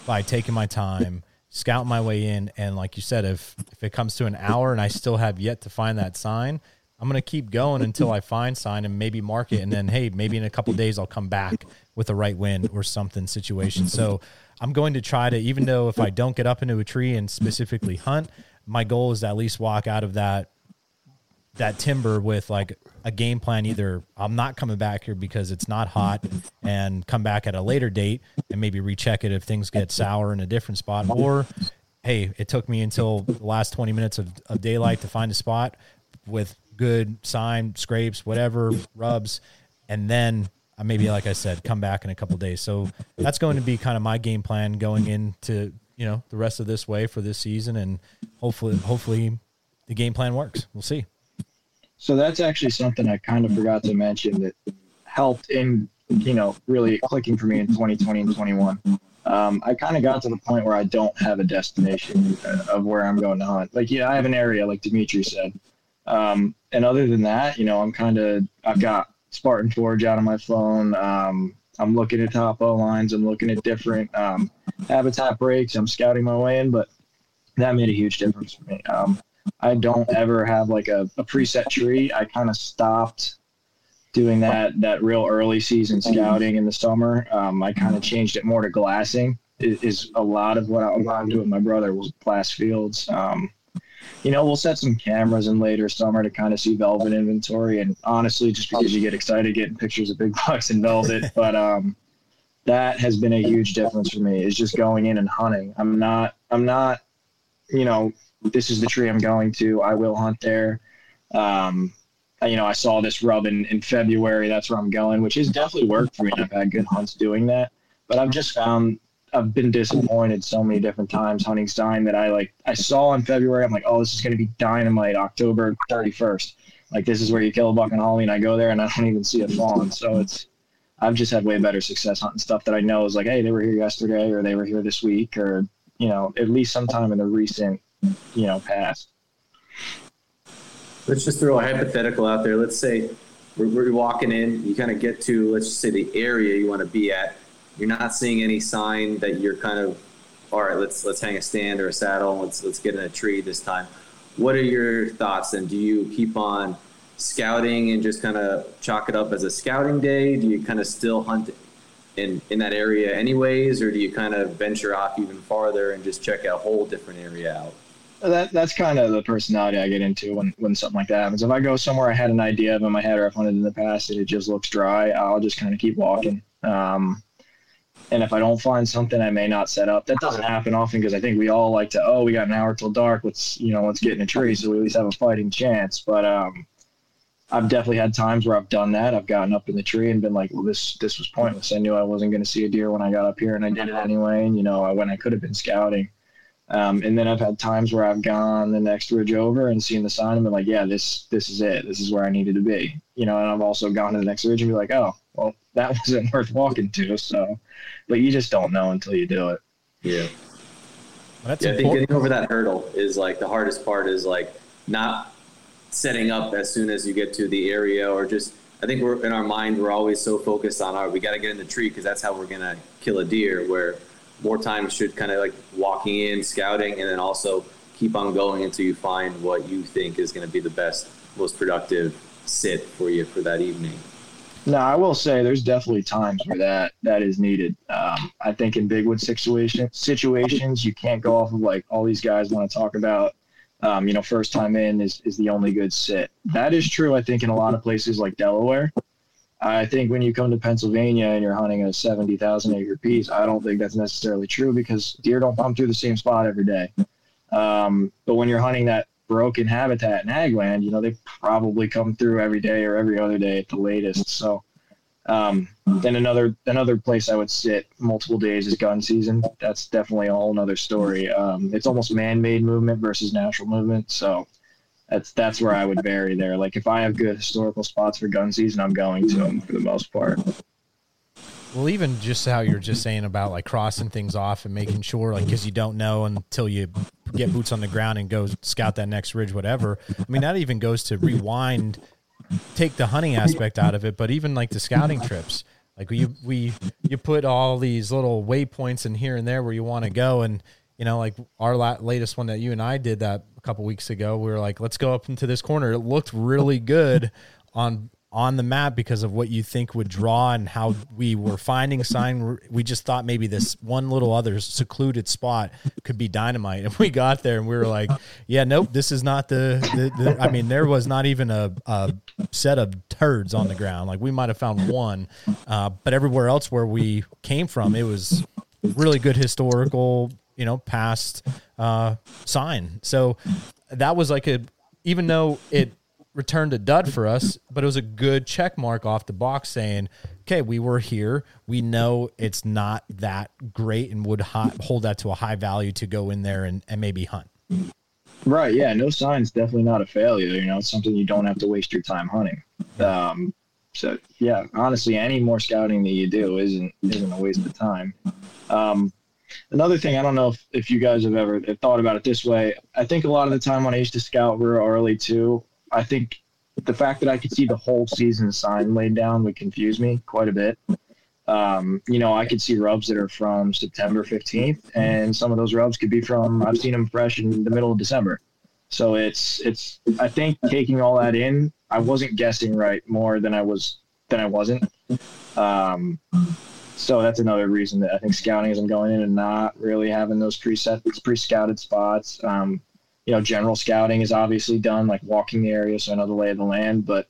by taking my time, scout my way in, and like you said, if if it comes to an hour and I still have yet to find that sign, I'm gonna keep going until I find sign and maybe mark it, and then hey, maybe in a couple days I'll come back with a right wind or something situation. So I'm going to try to, even though if I don't get up into a tree and specifically hunt, my goal is to at least walk out of that that timber with like a game plan. Either I'm not coming back here because it's not hot, and come back at a later date and maybe recheck it if things get sour in a different spot, or hey, it took me until the last 20 minutes of, of daylight to find a spot with good sign, scrapes, whatever, rubs, and then maybe like I said, come back in a couple days. So that's going to be kind of my game plan going into you know the rest of this way for this season, and hopefully, hopefully, the game plan works. We'll see. So that's actually something I kind of forgot to mention that helped in, you know, really clicking for me in 2020 and 21. Um, I kind of got to the point where I don't have a destination uh, of where I'm going to hunt. Like, yeah, I have an area, like Dimitri said. Um, and other than that, you know, I'm kind of, I've got Spartan Forge out on my phone. Um, I'm looking at topo lines. I'm looking at different um, habitat breaks. I'm scouting my way in, but that made a huge difference for me. Um, I don't ever have like a, a preset tree. I kind of stopped doing that that real early season scouting in the summer. Um, I kind of changed it more to glassing. Is, a lot of what I'm doing with my brother was glass fields. Um, you know, we'll set some cameras in later summer to kind of see velvet inventory. And honestly, just because you get excited getting pictures of big bucks in velvet, but um, that has been a huge difference for me. Is just going in and hunting. I'm not. I'm not. You know, this is the tree I'm going to. I will hunt there. Um, you know, I saw this rub in, in February. That's where I'm going, which has definitely worked for me. I've had good hunts doing that. But I've just found I've been disappointed so many different times hunting sign that I like I saw in February. I'm like, oh, this is going to be dynamite. October 31st, like this is where you kill a buck on Halloween. I go there and I don't even see a fawn. So it's I've just had way better success hunting stuff that I know is like, hey, they were here yesterday or they were here this week or you know at least sometime in the recent you know past. Let's just throw a hypothetical out there. Let's say we're, we're walking in, you kind of get to let's just say the area you want to be at you're not seeing any sign that you're kind of all right let's let's hang a stand or a saddle let's let's get in a tree this time what are your thoughts and do you keep on scouting and just kind of chalk it up as a scouting day do you kind of still hunt in in that area anyways or do you kind of venture off even farther and just check a whole different area out that that's kind of the personality I get into when, when something like that happens. If I go somewhere I had an idea of in my head or I've hunted in the past and it just looks dry, I'll just kind of keep walking. Um, and if I don't find something, I may not set up. That doesn't happen often because I think we all like to, oh, we got an hour till dark. Let's, you know, let's get in a tree so we at least have a fighting chance. But um, I've definitely had times where I've done that. I've gotten up in the tree and been like, well, this this was pointless. I knew I wasn't going to see a deer when I got up here, and I did it anyway. And you know, I, when I could have been scouting. Um, and then I've had times where I've gone the next ridge over and seen the sign and been like, yeah, this this is it. This is where I needed to be. You know, and I've also gone to the next ridge and be like, oh, well, that wasn't worth walking to. So, but you just don't know until you do it. Yeah. That's yeah, I think getting over that hurdle is like the hardest part is like not setting up as soon as you get to the area or just I think we're in our mind we're always so focused on our we got to get in the tree because that's how we're gonna kill a deer where more time should kind of like walking in scouting and then also keep on going until you find what you think is going to be the best most productive sit for you for that evening no, I will say there's definitely times where that that is needed. Um, I think in bigwood situation situations, you can't go off of like all these guys want to talk about. Um, you know, first time in is is the only good sit. That is true. I think in a lot of places like Delaware. I think when you come to Pennsylvania and you're hunting a seventy thousand acre piece, I don't think that's necessarily true because deer don't come through the same spot every day. Um, but when you're hunting that broken habitat in agland, you know, they probably come through every day or every other day at the latest. So um, then another another place I would sit multiple days is gun season. That's definitely a whole story. Um, it's almost man-made movement versus natural movement. So that's that's where I would vary there. Like if I have good historical spots for gun season, I'm going to them for the most part. Well, even just how you're just saying about like crossing things off and making sure, like, because you don't know until you get boots on the ground and go scout that next ridge, whatever. I mean, that even goes to rewind, take the hunting aspect out of it, but even like the scouting trips. Like we we you put all these little waypoints in here and there where you want to go, and you know, like our la- latest one that you and I did that a couple weeks ago, we were like, let's go up into this corner. It looked really good on on the map because of what you think would draw and how we were finding sign. We just thought maybe this one little other secluded spot could be dynamite, and we got there and we were like, "Yeah, nope, this is not the." the, the I mean, there was not even a, a, set of turds on the ground. Like we might have found one, uh, but everywhere else where we came from, it was really good historical, you know, past uh, sign. So that was like a, even though it returned a dud for us, but it was a good check mark off the box saying, okay, we were here. We know it's not that great and would hold that to a high value to go in there and, and maybe hunt. Right. Yeah. No sign's definitely not a failure. You know, it's something you don't have to waste your time hunting. Um, so yeah, honestly, any more scouting that you do isn't isn't a waste of time. Um, another thing, I don't know if, if you guys have ever thought about it this way. I think a lot of the time when I used to scout real early too, I think the fact that I could see the whole season sign laid down would confuse me quite a bit. Um, you know, I could see rubs that are from September 15th, and some of those rubs could be from I've seen them fresh in the middle of December. So it's it's I think taking all that in, I wasn't guessing right more than I was than I wasn't. Um, so that's another reason that I think scouting isn't going in and not really having those preset pre-scouted spots. Um, you know, general scouting is obviously done, like walking the area, so I know the lay of the land, but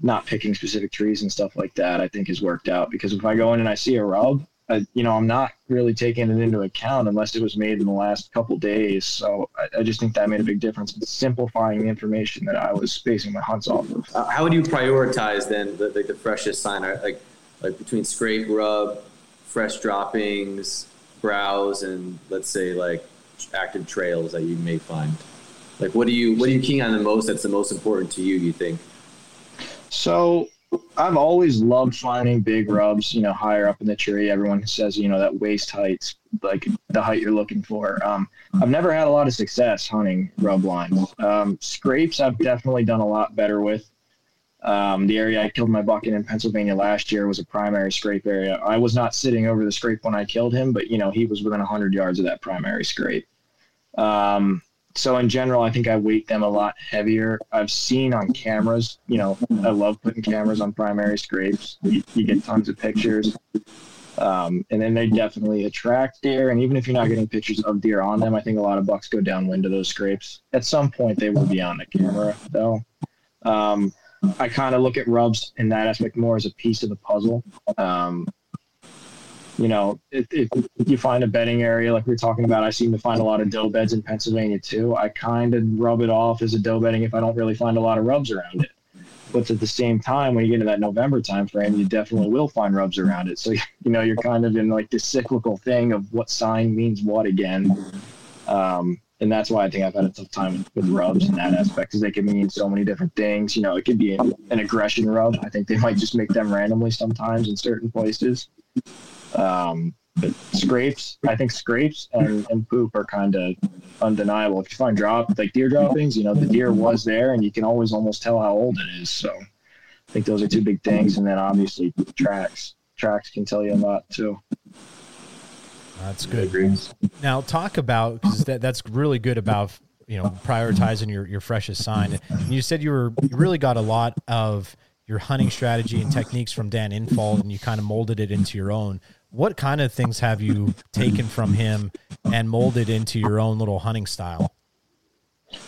not picking specific trees and stuff like that, I think has worked out. Because if I go in and I see a rub, I, you know, I'm not really taking it into account unless it was made in the last couple days. So I, I, just think that made a big difference in simplifying the information that I was basing my hunts off of. Uh, how would you prioritize then the, the, the freshest sign, like like between scrape, rub, fresh droppings, browse, and let's say like active trails that you may find? Like, what do you what are you keen on the most? That's the most important to you. You think? So I've always loved finding big rubs, you know, higher up in the tree. Everyone says, you know, that waist height's like the height you're looking for. Um, I've never had a lot of success hunting rub lines. Um, scrapes, I've definitely done a lot better with. Um, the area I killed my buck in in Pennsylvania last year was a primary scrape area. I was not sitting over the scrape when I killed him, but you know he was within 100 yards of that primary scrape. Um, so in general, I think I weight them a lot heavier. I've seen on cameras, you know, I love putting cameras on primary scrapes. You, you get tons of pictures. Um, and then they definitely attract deer. And even if you're not getting pictures of deer on them, I think a lot of bucks go downwind of those scrapes. At some point, they will be on the camera, though. Um, I kind of look at rubs in that aspect more as a piece of the puzzle. Um, you know, if, if, you find a bedding area like we are talking about, I seem to find a lot of doe beds in Pennsylvania too. I kind of rub it off as a doe bedding if I don't really find a lot of rubs around it. But at the same time, when you get into that November time frame, you definitely will find rubs around it. So you know, you're kind of in like this cyclical thing of what sign means what again. Um, and that's why I think I've had a tough time with rubs in that aspect because they can mean so many different things. You know, it could be an, an aggression rub. I think they might just make them randomly sometimes in certain places. Um, but scrapes, I think scrapes and, and poop are kind of undeniable. If you find drop like deer droppings, you know the deer was there, and you can always almost tell how old it is. So I think those are two big things, and then obviously tracks. Tracks can tell you a lot too. That's good. Now talk about because that, that's really good about you know prioritizing your your freshest sign. And you said you were you really got a lot of your hunting strategy and techniques from Dan Infalt and you kind of molded it into your own what kind of things have you taken from him and molded into your own little hunting style?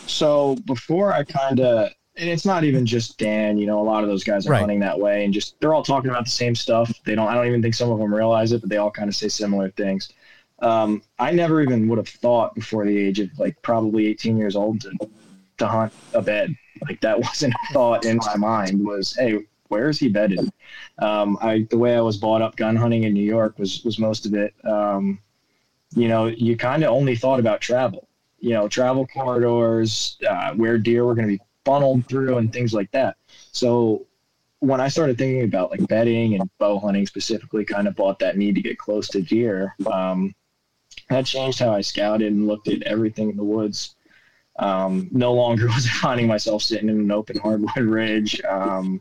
So before I kind of, and it's not even just Dan, you know, a lot of those guys are right. hunting that way and just, they're all talking about the same stuff. They don't, I don't even think some of them realize it, but they all kind of say similar things. Um, I never even would have thought before the age of like probably 18 years old to, to hunt a bed. Like that wasn't a thought in my mind was, Hey, where is he bedded? Um, I the way I was brought up gun hunting in New York was was most of it. Um, you know, you kind of only thought about travel. You know, travel corridors, uh, where deer were going to be funneled through, and things like that. So when I started thinking about like bedding and bow hunting specifically, kind of bought that need to get close to deer. Um, that changed how I scouted and looked at everything in the woods. Um, no longer was I finding myself sitting in an open hardwood ridge. Um,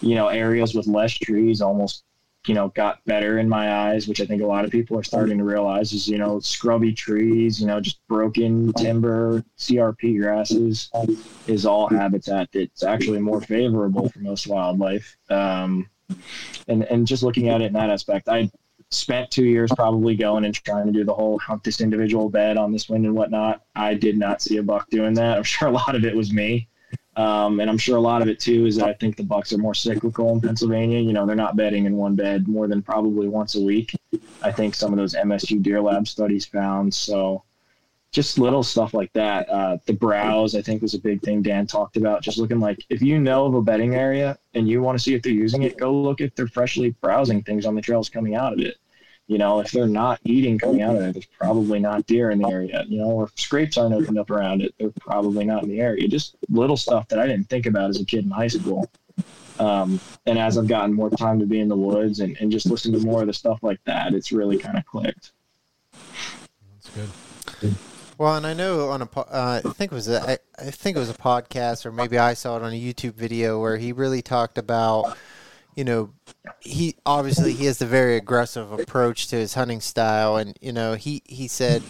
you know, areas with less trees almost, you know, got better in my eyes, which I think a lot of people are starting to realize is, you know, scrubby trees, you know, just broken timber, CRP grasses is all habitat that's actually more favorable for most wildlife. Um, and, and just looking at it in that aspect, I spent two years probably going and trying to do the whole hunt this individual bed on this wind and whatnot. I did not see a buck doing that. I'm sure a lot of it was me. Um, and I'm sure a lot of it too is that I think the Bucks are more cyclical in Pennsylvania. You know, they're not bedding in one bed more than probably once a week. I think some of those MSU Deer Lab studies found. So just little stuff like that. Uh, the browse, I think, was a big thing Dan talked about. Just looking like if you know of a bedding area and you want to see if they're using it, go look if they're freshly browsing things on the trails coming out of it. You know, if they're not eating coming out of it, there's probably not deer in the area. You know, if scrapes aren't opened up around it, they're probably not in the area. Just little stuff that I didn't think about as a kid in high school. Um, and as I've gotten more time to be in the woods and, and just listen to more of the stuff like that, it's really kind of clicked. That's good. Well, and I know on a, uh, I think it was a, I, I think it was a podcast, or maybe I saw it on a YouTube video where he really talked about, you know, he obviously he has a very aggressive approach to his hunting style, and you know he he said.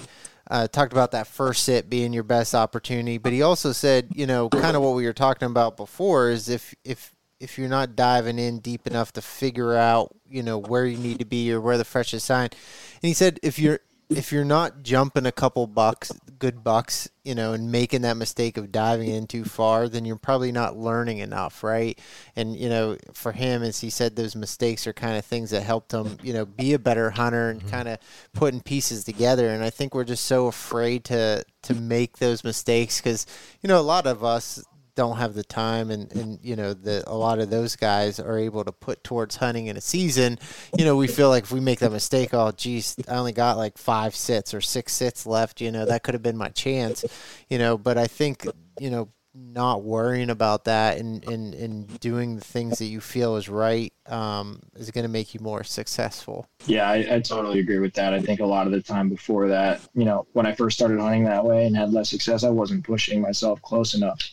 Uh, talked about that first sit being your best opportunity, but he also said, you know, kind of what we were talking about before is if if if you're not diving in deep enough to figure out, you know, where you need to be or where the freshest sign. And he said if you're if you're not jumping a couple bucks, good bucks, you know, and making that mistake of diving in too far, then you're probably not learning enough, right? And you know, for him, as he said, those mistakes are kind of things that helped him, you know, be a better hunter and mm-hmm. kind of putting pieces together. And I think we're just so afraid to to make those mistakes because you know a lot of us don't have the time and, and you know the a lot of those guys are able to put towards hunting in a season you know we feel like if we make that mistake oh geez i only got like five sits or six sits left you know that could have been my chance you know but i think you know not worrying about that and, and, and doing the things that you feel is right um, is going to make you more successful. Yeah, I, I totally agree with that. I think a lot of the time before that, you know, when I first started hunting that way and had less success, I wasn't pushing myself close enough.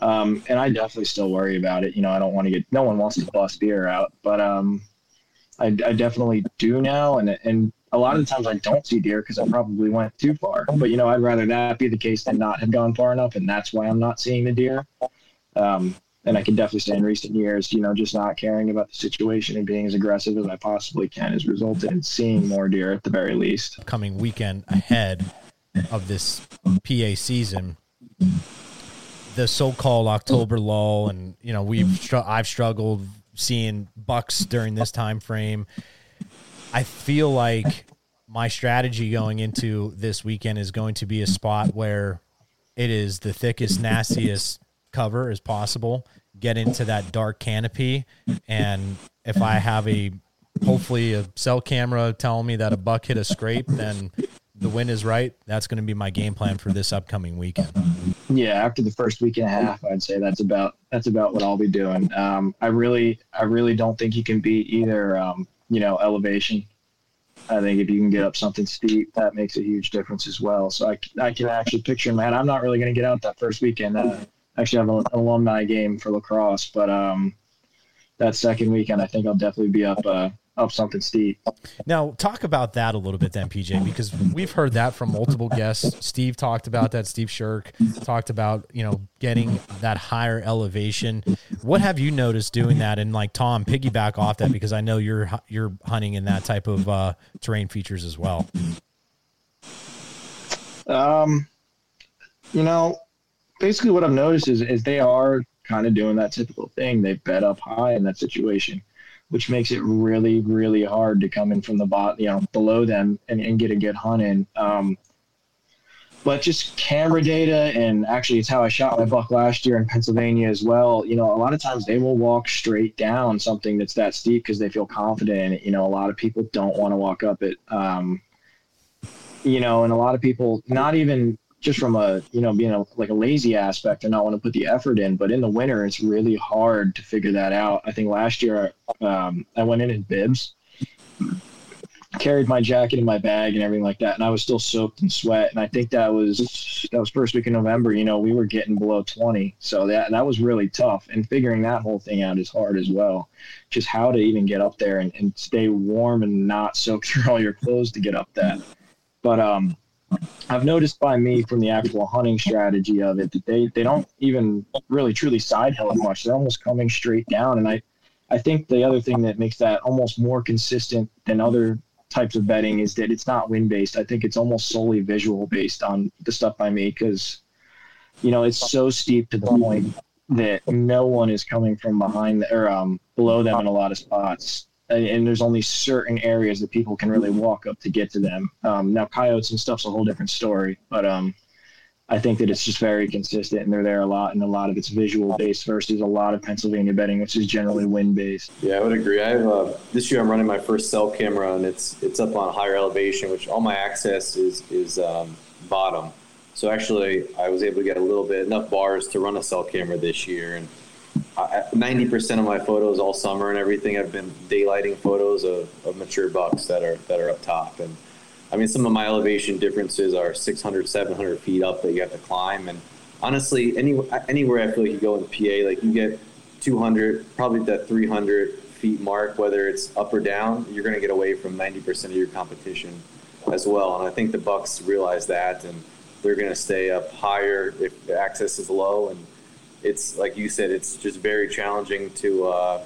Um, and I definitely still worry about it. You know, I don't want to get, no one wants to bust deer out, but um, I, I definitely do now. And, and a lot of the times I don't see deer because I probably went too far. But, you know, I'd rather that be the case than not have gone far enough. And that's why I'm not seeing the deer. Um, and I can definitely say in recent years, you know, just not caring about the situation and being as aggressive as I possibly can has resulted in seeing more deer at the very least. Coming weekend ahead of this PA season, the so-called October lull, and you know we've str- I've struggled seeing bucks during this time frame. I feel like my strategy going into this weekend is going to be a spot where it is the thickest, nastiest cover as possible. Get into that dark canopy, and if I have a hopefully a cell camera telling me that a buck hit a scrape, then the wind is right. That's going to be my game plan for this upcoming weekend. Yeah, after the first week and a half, I'd say that's about that's about what I'll be doing. Um, I really I really don't think you can beat either um, you know elevation. I think if you can get up something steep, that makes a huge difference as well. So I, I can actually picture, man, I'm not really going to get out that first weekend. Uh, actually have an alumni game for lacrosse, but um, that second weekend, I think I'll definitely be up uh, up something steep. Now, talk about that a little bit then, PJ, because we've heard that from multiple guests. Steve talked about that. Steve Shirk talked about, you know, getting that higher elevation. What have you noticed doing that? And like Tom, piggyback off that because I know you're you're hunting in that type of uh, terrain features as well. Um, you know, basically what I've noticed is is they are kind of doing that typical thing. They bet up high in that situation which makes it really, really hard to come in from the bot, you know, below them and, and get a good hunt in. Um, but just camera data, and actually, it's how I shot my buck last year in Pennsylvania as well. You know, a lot of times they will walk straight down something that's that steep because they feel confident in it. You know, a lot of people don't want to walk up it. Um, you know, and a lot of people not even just from a you know being a, like a lazy aspect and not want to put the effort in but in the winter it's really hard to figure that out. I think last year um, i went in in bibs carried my jacket in my bag and everything like that and i was still soaked in sweat and i think that was that was first week in november you know we were getting below 20 so that that was really tough and figuring that whole thing out is hard as well. Just how to even get up there and, and stay warm and not soak through all your clothes to get up that. But um I've noticed by me from the actual hunting strategy of it that they, they don't even really truly side hill much. They're almost coming straight down. And I, I think the other thing that makes that almost more consistent than other types of bedding is that it's not wind based. I think it's almost solely visual based on the stuff by me because, you know, it's so steep to the point that no one is coming from behind the, or um, below them in a lot of spots and, and, there's only certain areas that people can really walk up to get to them. Um, now, coyotes and stuff's a whole different story, but um, I think that it's just very consistent and they're there a lot and a lot of it's visual based versus a lot of Pennsylvania bedding, which is generally wind based. Yeah, I would agree. I have uh, this year I'm running my first cell camera and it's it's up on a higher elevation, which all my access is is um, bottom. So actually, I was able to get a little bit enough bars to run a cell camera this year, and ninety percent of my photos all summer and everything have been daylighting photos of, of mature bucks that are that are up top and I mean, some of my elevation differences are 600, 700 feet up that you have to climb. And honestly, any, anywhere I feel like you go in PA, like you get 200, probably that 300 feet mark, whether it's up or down, you're going to get away from 90% of your competition as well. And I think the Bucks realize that, and they're going to stay up higher if the access is low. And it's like you said, it's just very challenging to uh,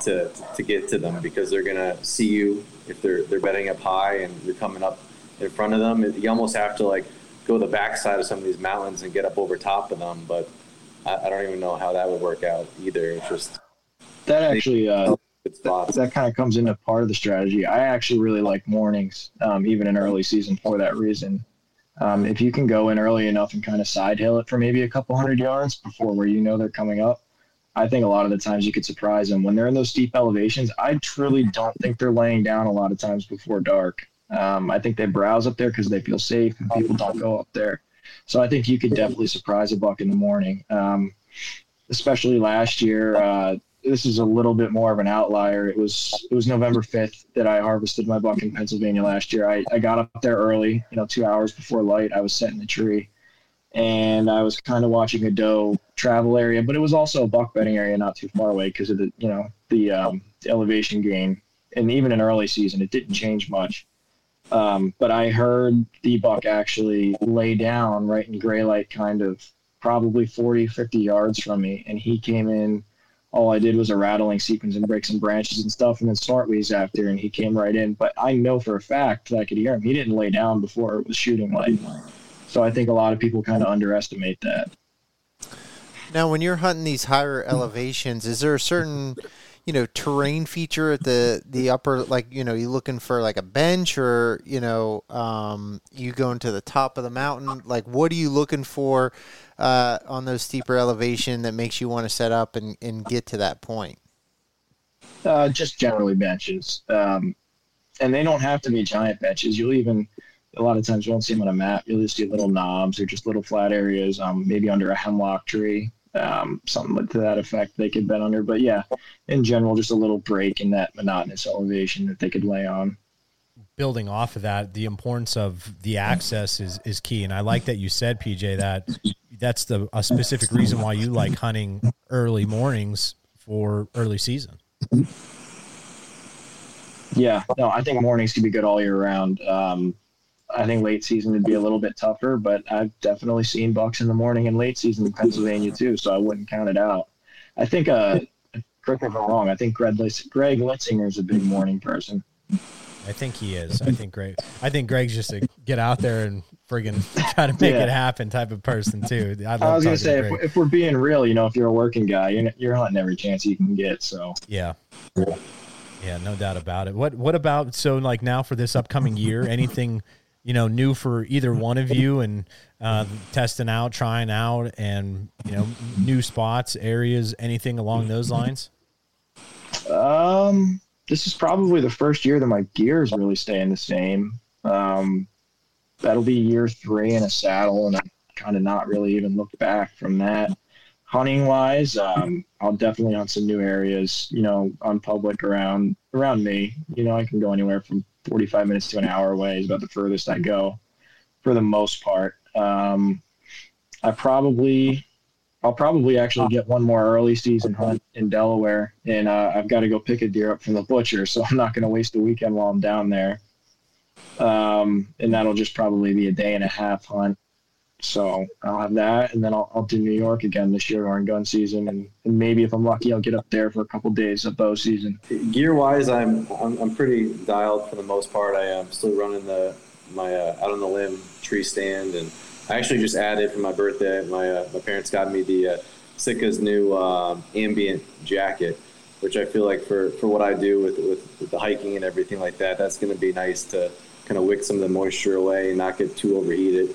to to get to them because they're going to see you if they're they're bedding up high and you're coming up in front of them. You almost have to like go the backside of some of these mountains and get up over top of them. But I, I don't even know how that would work out either. It's just that actually uh, that, that kind of comes into part of the strategy. I actually really like mornings, um, even in early season for that reason. Um, if you can go in early enough and kind of side hill it for maybe a couple hundred yards before where you know they're coming up, I think a lot of the times you could surprise them when they're in those steep elevations. I truly don't think they're laying down a lot of times before dark. Um, I think they browse up there because they feel safe and people don't go up there. So I think you could definitely surprise a buck in the morning. Um, especially last year, uh, this is a little bit more of an outlier. It was it was November fifth that I harvested my buck in Pennsylvania last year. I, I got up there early, you know, two hours before light. I was setting the tree and I was kind of watching a doe travel area, but it was also a buck bedding area not too far away because of the you know the, um, the, elevation gain, and even in early season it didn't change much. Um, but I heard the buck actually lay down right in gray light, kind of probably 40, 50 yards from me, and he came in. All I did was a rattling sequence and break some branches and stuff, and then smartweeds after, and he came right in. But I know for a fact that I could hear him. He didn't lay down before it was shooting light. So I think a lot of people kind of underestimate that. Now, when you're hunting these higher elevations, is there a certain, you know, terrain feature at the the upper, like you know, you looking for like a bench, or you know, um, you going to the top of the mountain? Like, what are you looking for uh, on those steeper elevation that makes you want to set up and, and get to that point? Uh, just generally benches, um, and they don't have to be giant benches. You'll even a lot of times you won't see them on a map. You'll just see little knobs or just little flat areas, um, maybe under a hemlock tree, um, something to that effect they could bed under. But yeah, in general, just a little break in that monotonous elevation that they could lay on. Building off of that, the importance of the access is is key, and I like that you said, PJ, that that's the a specific reason why you like hunting early mornings for early season. Yeah, no, I think mornings can be good all year round. Um, I think late season would be a little bit tougher, but I've definitely seen bucks in the morning and late season in Pennsylvania too, so I wouldn't count it out. I think, uh, correct me if I'm wrong, I think Greg, Greg Litzinger is a big morning person. I think he is. I think Greg. I think Greg's just a get out there and friggin' try to make yeah. it happen type of person too. I, I was gonna say to if, if, we're being real, you know, if you're a working guy, you're, you're hunting every chance you can get. So yeah. Yeah, no doubt about it. What What about so like now for this upcoming year? Anything you know new for either one of you and uh, testing out trying out and you know new spots areas anything along those lines? Um this is probably the first year that my gear is really staying the same. Um that'll be year three in a saddle and i kind of not really even looked back from that. Hunting wise um i'll definitely hunt some new areas you know on public around around me. You know i can go anywhere from 45 minutes to an hour away is about the furthest I go for the most part. Um, I probably, I'll probably actually get one more early season hunt in Delaware, and uh, I've got to go pick a deer up from the butcher, so I'm not going to waste a weekend while I'm down there. Um, and that'll just probably be a day and a half hunt. So I'll have that, and then I'll, I'll do New York again this year during gun season, and, and, maybe if I'm lucky, I'll get up there for a couple days of bow season. Gear wise, I'm, I'm, I'm pretty dialed for the most part. I am still running the my uh, out on the limb tree stand, and I actually just added for my birthday. My uh, my parents got me the uh, Sitka's new um, ambient jacket, which I feel like for, for what I do with, with, with the hiking and everything like that, that's going to be nice to kind of wick some of the moisture away and not get too overheated.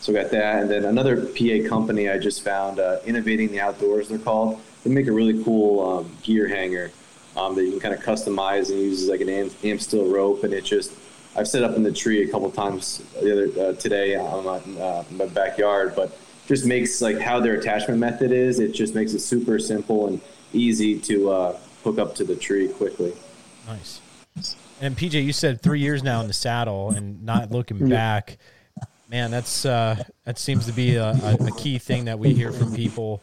So we got that, and then another PA company I just found, uh, Innovating the Outdoors. They're called. They make a really cool um, gear hanger um, that you can kind of customize and uses like an amp, AmSteel rope, and it just I've set up in the tree a couple times the other uh, today on my, uh, my backyard, but just makes like how their attachment method is. It just makes it super simple and easy to uh, hook up to the tree quickly. Nice. And PJ, you said three years now in the saddle and not looking back. Man, that's uh, that seems to be a, a, key thing that we hear from people.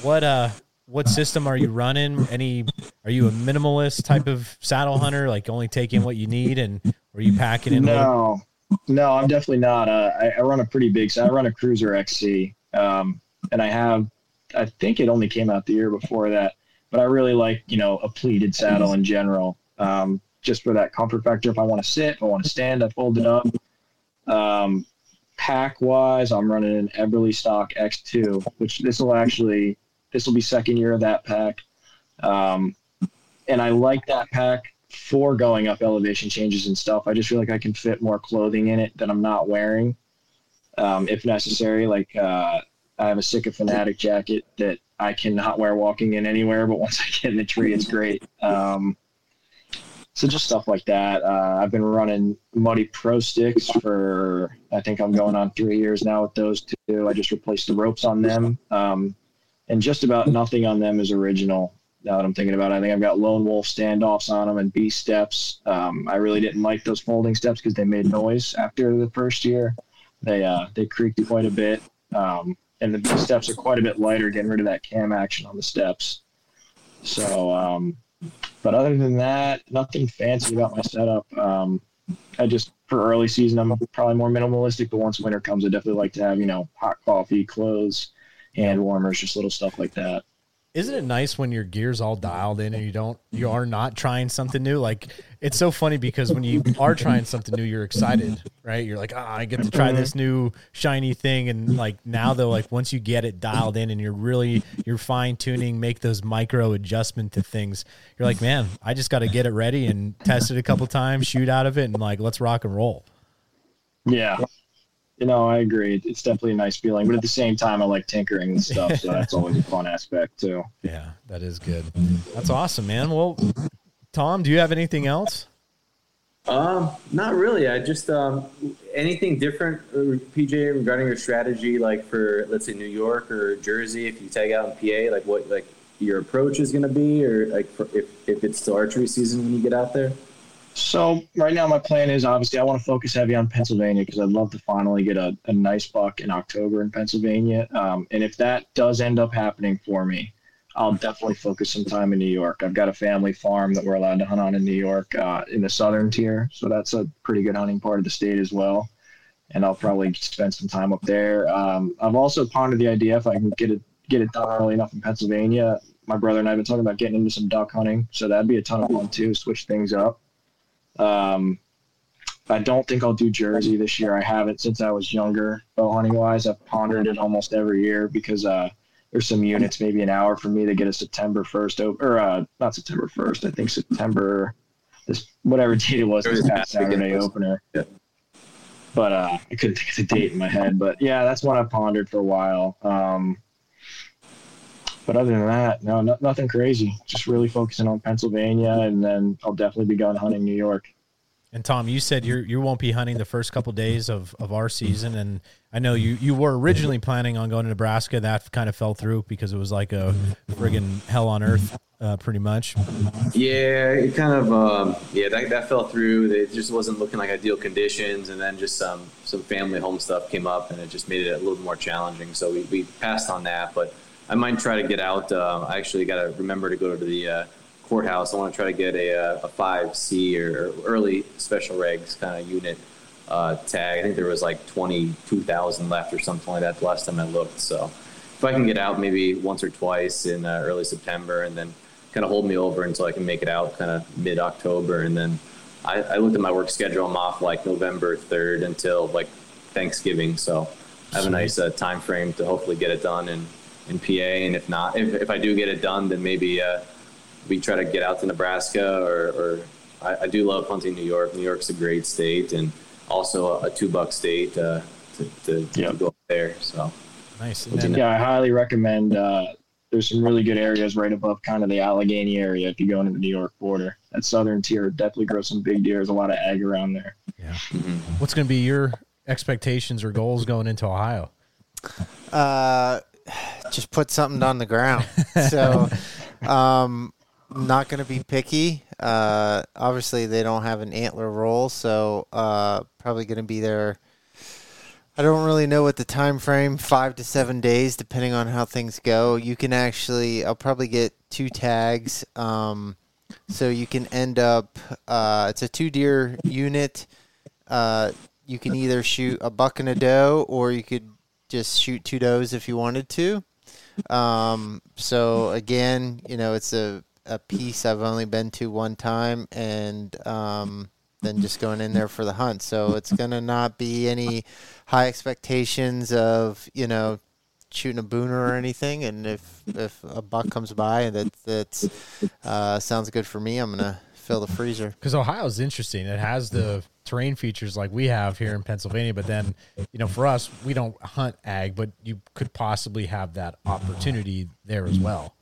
What uh, what system are you running? Any are you a minimalist type of saddle hunter, like only taking what you need, and are you packing in? No, no, I'm definitely not. Uh, I, I, run a pretty big. So I run a Cruiser XC, um, and I have. I think it only came out the year before that, but I really like you know a pleated saddle in general, um, just for that comfort factor. If I want to sit, if I want to stand, I fold it up. Um, pack wise, I'm running an Eberlestock X2, which this will actually this will be second year of that pack, um, and I like that pack for going up elevation changes and stuff. I just feel like I can fit more clothing in it that I'm not wearing, um, if necessary. Like uh, I have a Sitka Fanatic jacket that I cannot wear walking in anywhere, but once I get in the tree, it's great. Um, so just stuff like that. Uh, I've been running Muddy Pro sticks for I think I'm going on three years now with those two. I just replaced the ropes on them, um, and just about nothing on them is original. Now that I'm thinking about it, I think I've got Lone Wolf standoffs on them and B steps. Um, I really didn't like those folding steps because they made noise after the first year. They uh, they creaked quite a bit, um, and the B steps are quite a bit lighter, getting rid of that cam action on the steps. So um, but other than that, nothing fancy about my setup. Um, I just for early season, I'm probably more minimalistic. But once winter comes, I definitely like to have you know hot coffee, clothes, hand warmers, just little stuff like that isn't it nice when your gear's all dialed in and you don't you are not trying something new? Like it's so funny because when you are trying something new you're excited right? You're like oh i get to try this mm-hmm. new shiny thing. And like now though like once you get it dialed in and you're really you're fine tuning make those micro adjustment to things you're like man i just got to get it ready and test it a couple times shoot out of it and like let's rock and roll. Yeah you know, I agree. It's definitely a nice feeling, but at the same time, I like tinkering and stuff, so that's always a fun aspect too. Yeah, that is good. That's awesome, man. Well, Tom, do you have anything else? Um, not really. I just um, anything different, uh, PJ, regarding your strategy, like for let's say New York or Jersey, if you tag out in PA, like what like your approach is going to be, or like for, if if it's still archery season when you get out there. So right now, my plan is obviously I want to focus heavy on Pennsylvania because I'd love to finally get a, a nice buck in October in Pennsylvania. Um, and if that does end up happening for me, I'll definitely focus some time in New York. I've got a family farm that we're allowed to hunt on in New York uh, in the southern tier, so that's a pretty good hunting part of the state as well. And I'll probably spend some time up there. Um, I've also pondered the idea if I can get it get it done early enough in Pennsylvania. My brother and I have been talking about getting into some duck hunting, so that'd be a ton of fun too. Switch things up. Um, I don't think I'll do Jersey this year. I haven't since I was younger. Bow hunting wise, I've pondered it almost every year because uh, there's some units, maybe an hour for me to get a September first or uh, not September first. I think September this whatever date it was this past Saturday opener. Yeah. But uh, I couldn't think of the date in my head. But yeah, that's one I've pondered for a while. Um, but other than that, no, no, nothing crazy. Just really focusing on Pennsylvania, and then I'll definitely be going hunting New York. And Tom, you said you you won't be hunting the first couple days of, of our season, and I know you, you were originally planning on going to Nebraska. That kind of fell through because it was like a friggin' hell on earth, uh, pretty much. Yeah, it kind of um, yeah that, that fell through. It just wasn't looking like ideal conditions, and then just some some family home stuff came up, and it just made it a little more challenging. So we, we passed on that, but I might try to get out. Uh, I actually got to remember to go to the uh, courthouse. I want to try to get a, uh, a 5C or early special regs kind of unit uh, tag. I think there was like 22,000 left or something like that the last time I looked. So if I can get out maybe once or twice in uh, early September and then kind of hold me over until I can make it out kind of mid October. And then I, I looked at my work schedule. I'm off like November 3rd until like Thanksgiving. So I have a nice uh, time frame to hopefully get it done and in PA, and if not, if, if I do get it done, then maybe uh, we try to get out to Nebraska or, or I, I, do love hunting New York. New York's a great state and also a, a two buck state uh, to, to, to, to go up there. So Nice. And then, Yeah, I highly recommend. Uh, there's some really good areas right above kind of the Allegheny area if you go into the New York border. That southern tier definitely grows some big deer. There's a lot of ag around there. Yeah. What's going to be your expectations or goals going into Ohio? Uh, just put something on the ground. So, um, not going to be picky. Uh, obviously they don't have an antler roll, so uh, probably going to be there. I don't really know what the time frame, five to seven days, depending on how things go. You can actually, I'll probably get two tags. Um, so you can end up, uh, it's a two deer unit. Uh, you can either shoot a buck and a doe, or you could just shoot two does if you wanted to. Um, so again, you know, it's a, a piece I've only been to one time and um, then just going in there for the hunt. So it's going to not be any high expectations of, you know, shooting a booner or anything. And if, if a buck comes by and that that's, uh, sounds good for me, I'm going to fill the freezer. Because Ohio is interesting. It has the terrain features like we have here in Pennsylvania, but then, you know, for us, we don't hunt ag, but you could possibly have that opportunity there as well.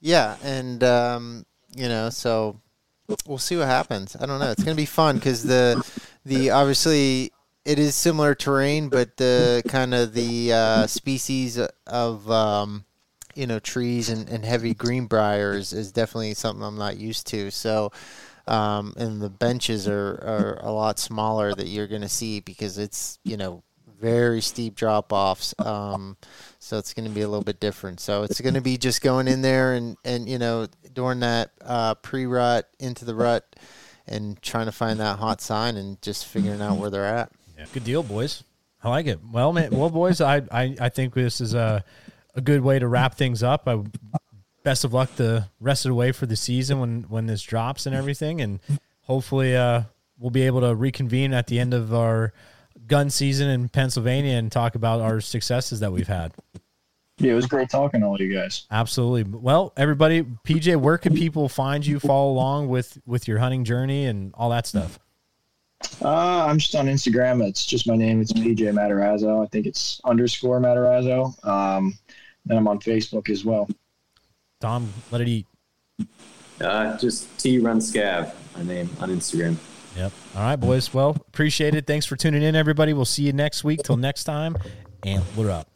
Yeah, and um, you know, so we'll see what happens. I don't know. It's gonna be fun because the the obviously it is similar terrain, but the kind of the uh, species of um, you know trees and, and heavy greenbriers is definitely something I'm not used to. So. Um, and the benches are, are a lot smaller that you're going to see because it's you know very steep drop offs. Um, so it's going to be a little bit different. So it's going to be just going in there and and you know during that uh, pre rut into the rut and trying to find that hot sign and just figuring out where they're at. Yeah. Good deal, boys. I like it. Well, man, well, boys, I, I, I think this is a, a good way to wrap things up. I, best of luck the rest of the way for the season when, when this drops and everything. And hopefully uh, we'll be able to reconvene at the end of our gun season in Pennsylvania and talk about our successes that we've had. Yeah, it was great talking to all you guys. Absolutely. Well, everybody, PJ, where can people find you, follow along with, with your hunting journey and all that stuff? Uh, I'm just on Instagram. It's just my name. It's PJ Matarazzo. I think it's underscore Matarazzo. Um, then I'm on Facebook as well. Tom, let it eat. uh, just T Run Scav, my name on Instagram. Yep. All right, boys. Well, appreciate it. Thanks for tuning in, everybody. We'll see you next week. Till next time, antler up.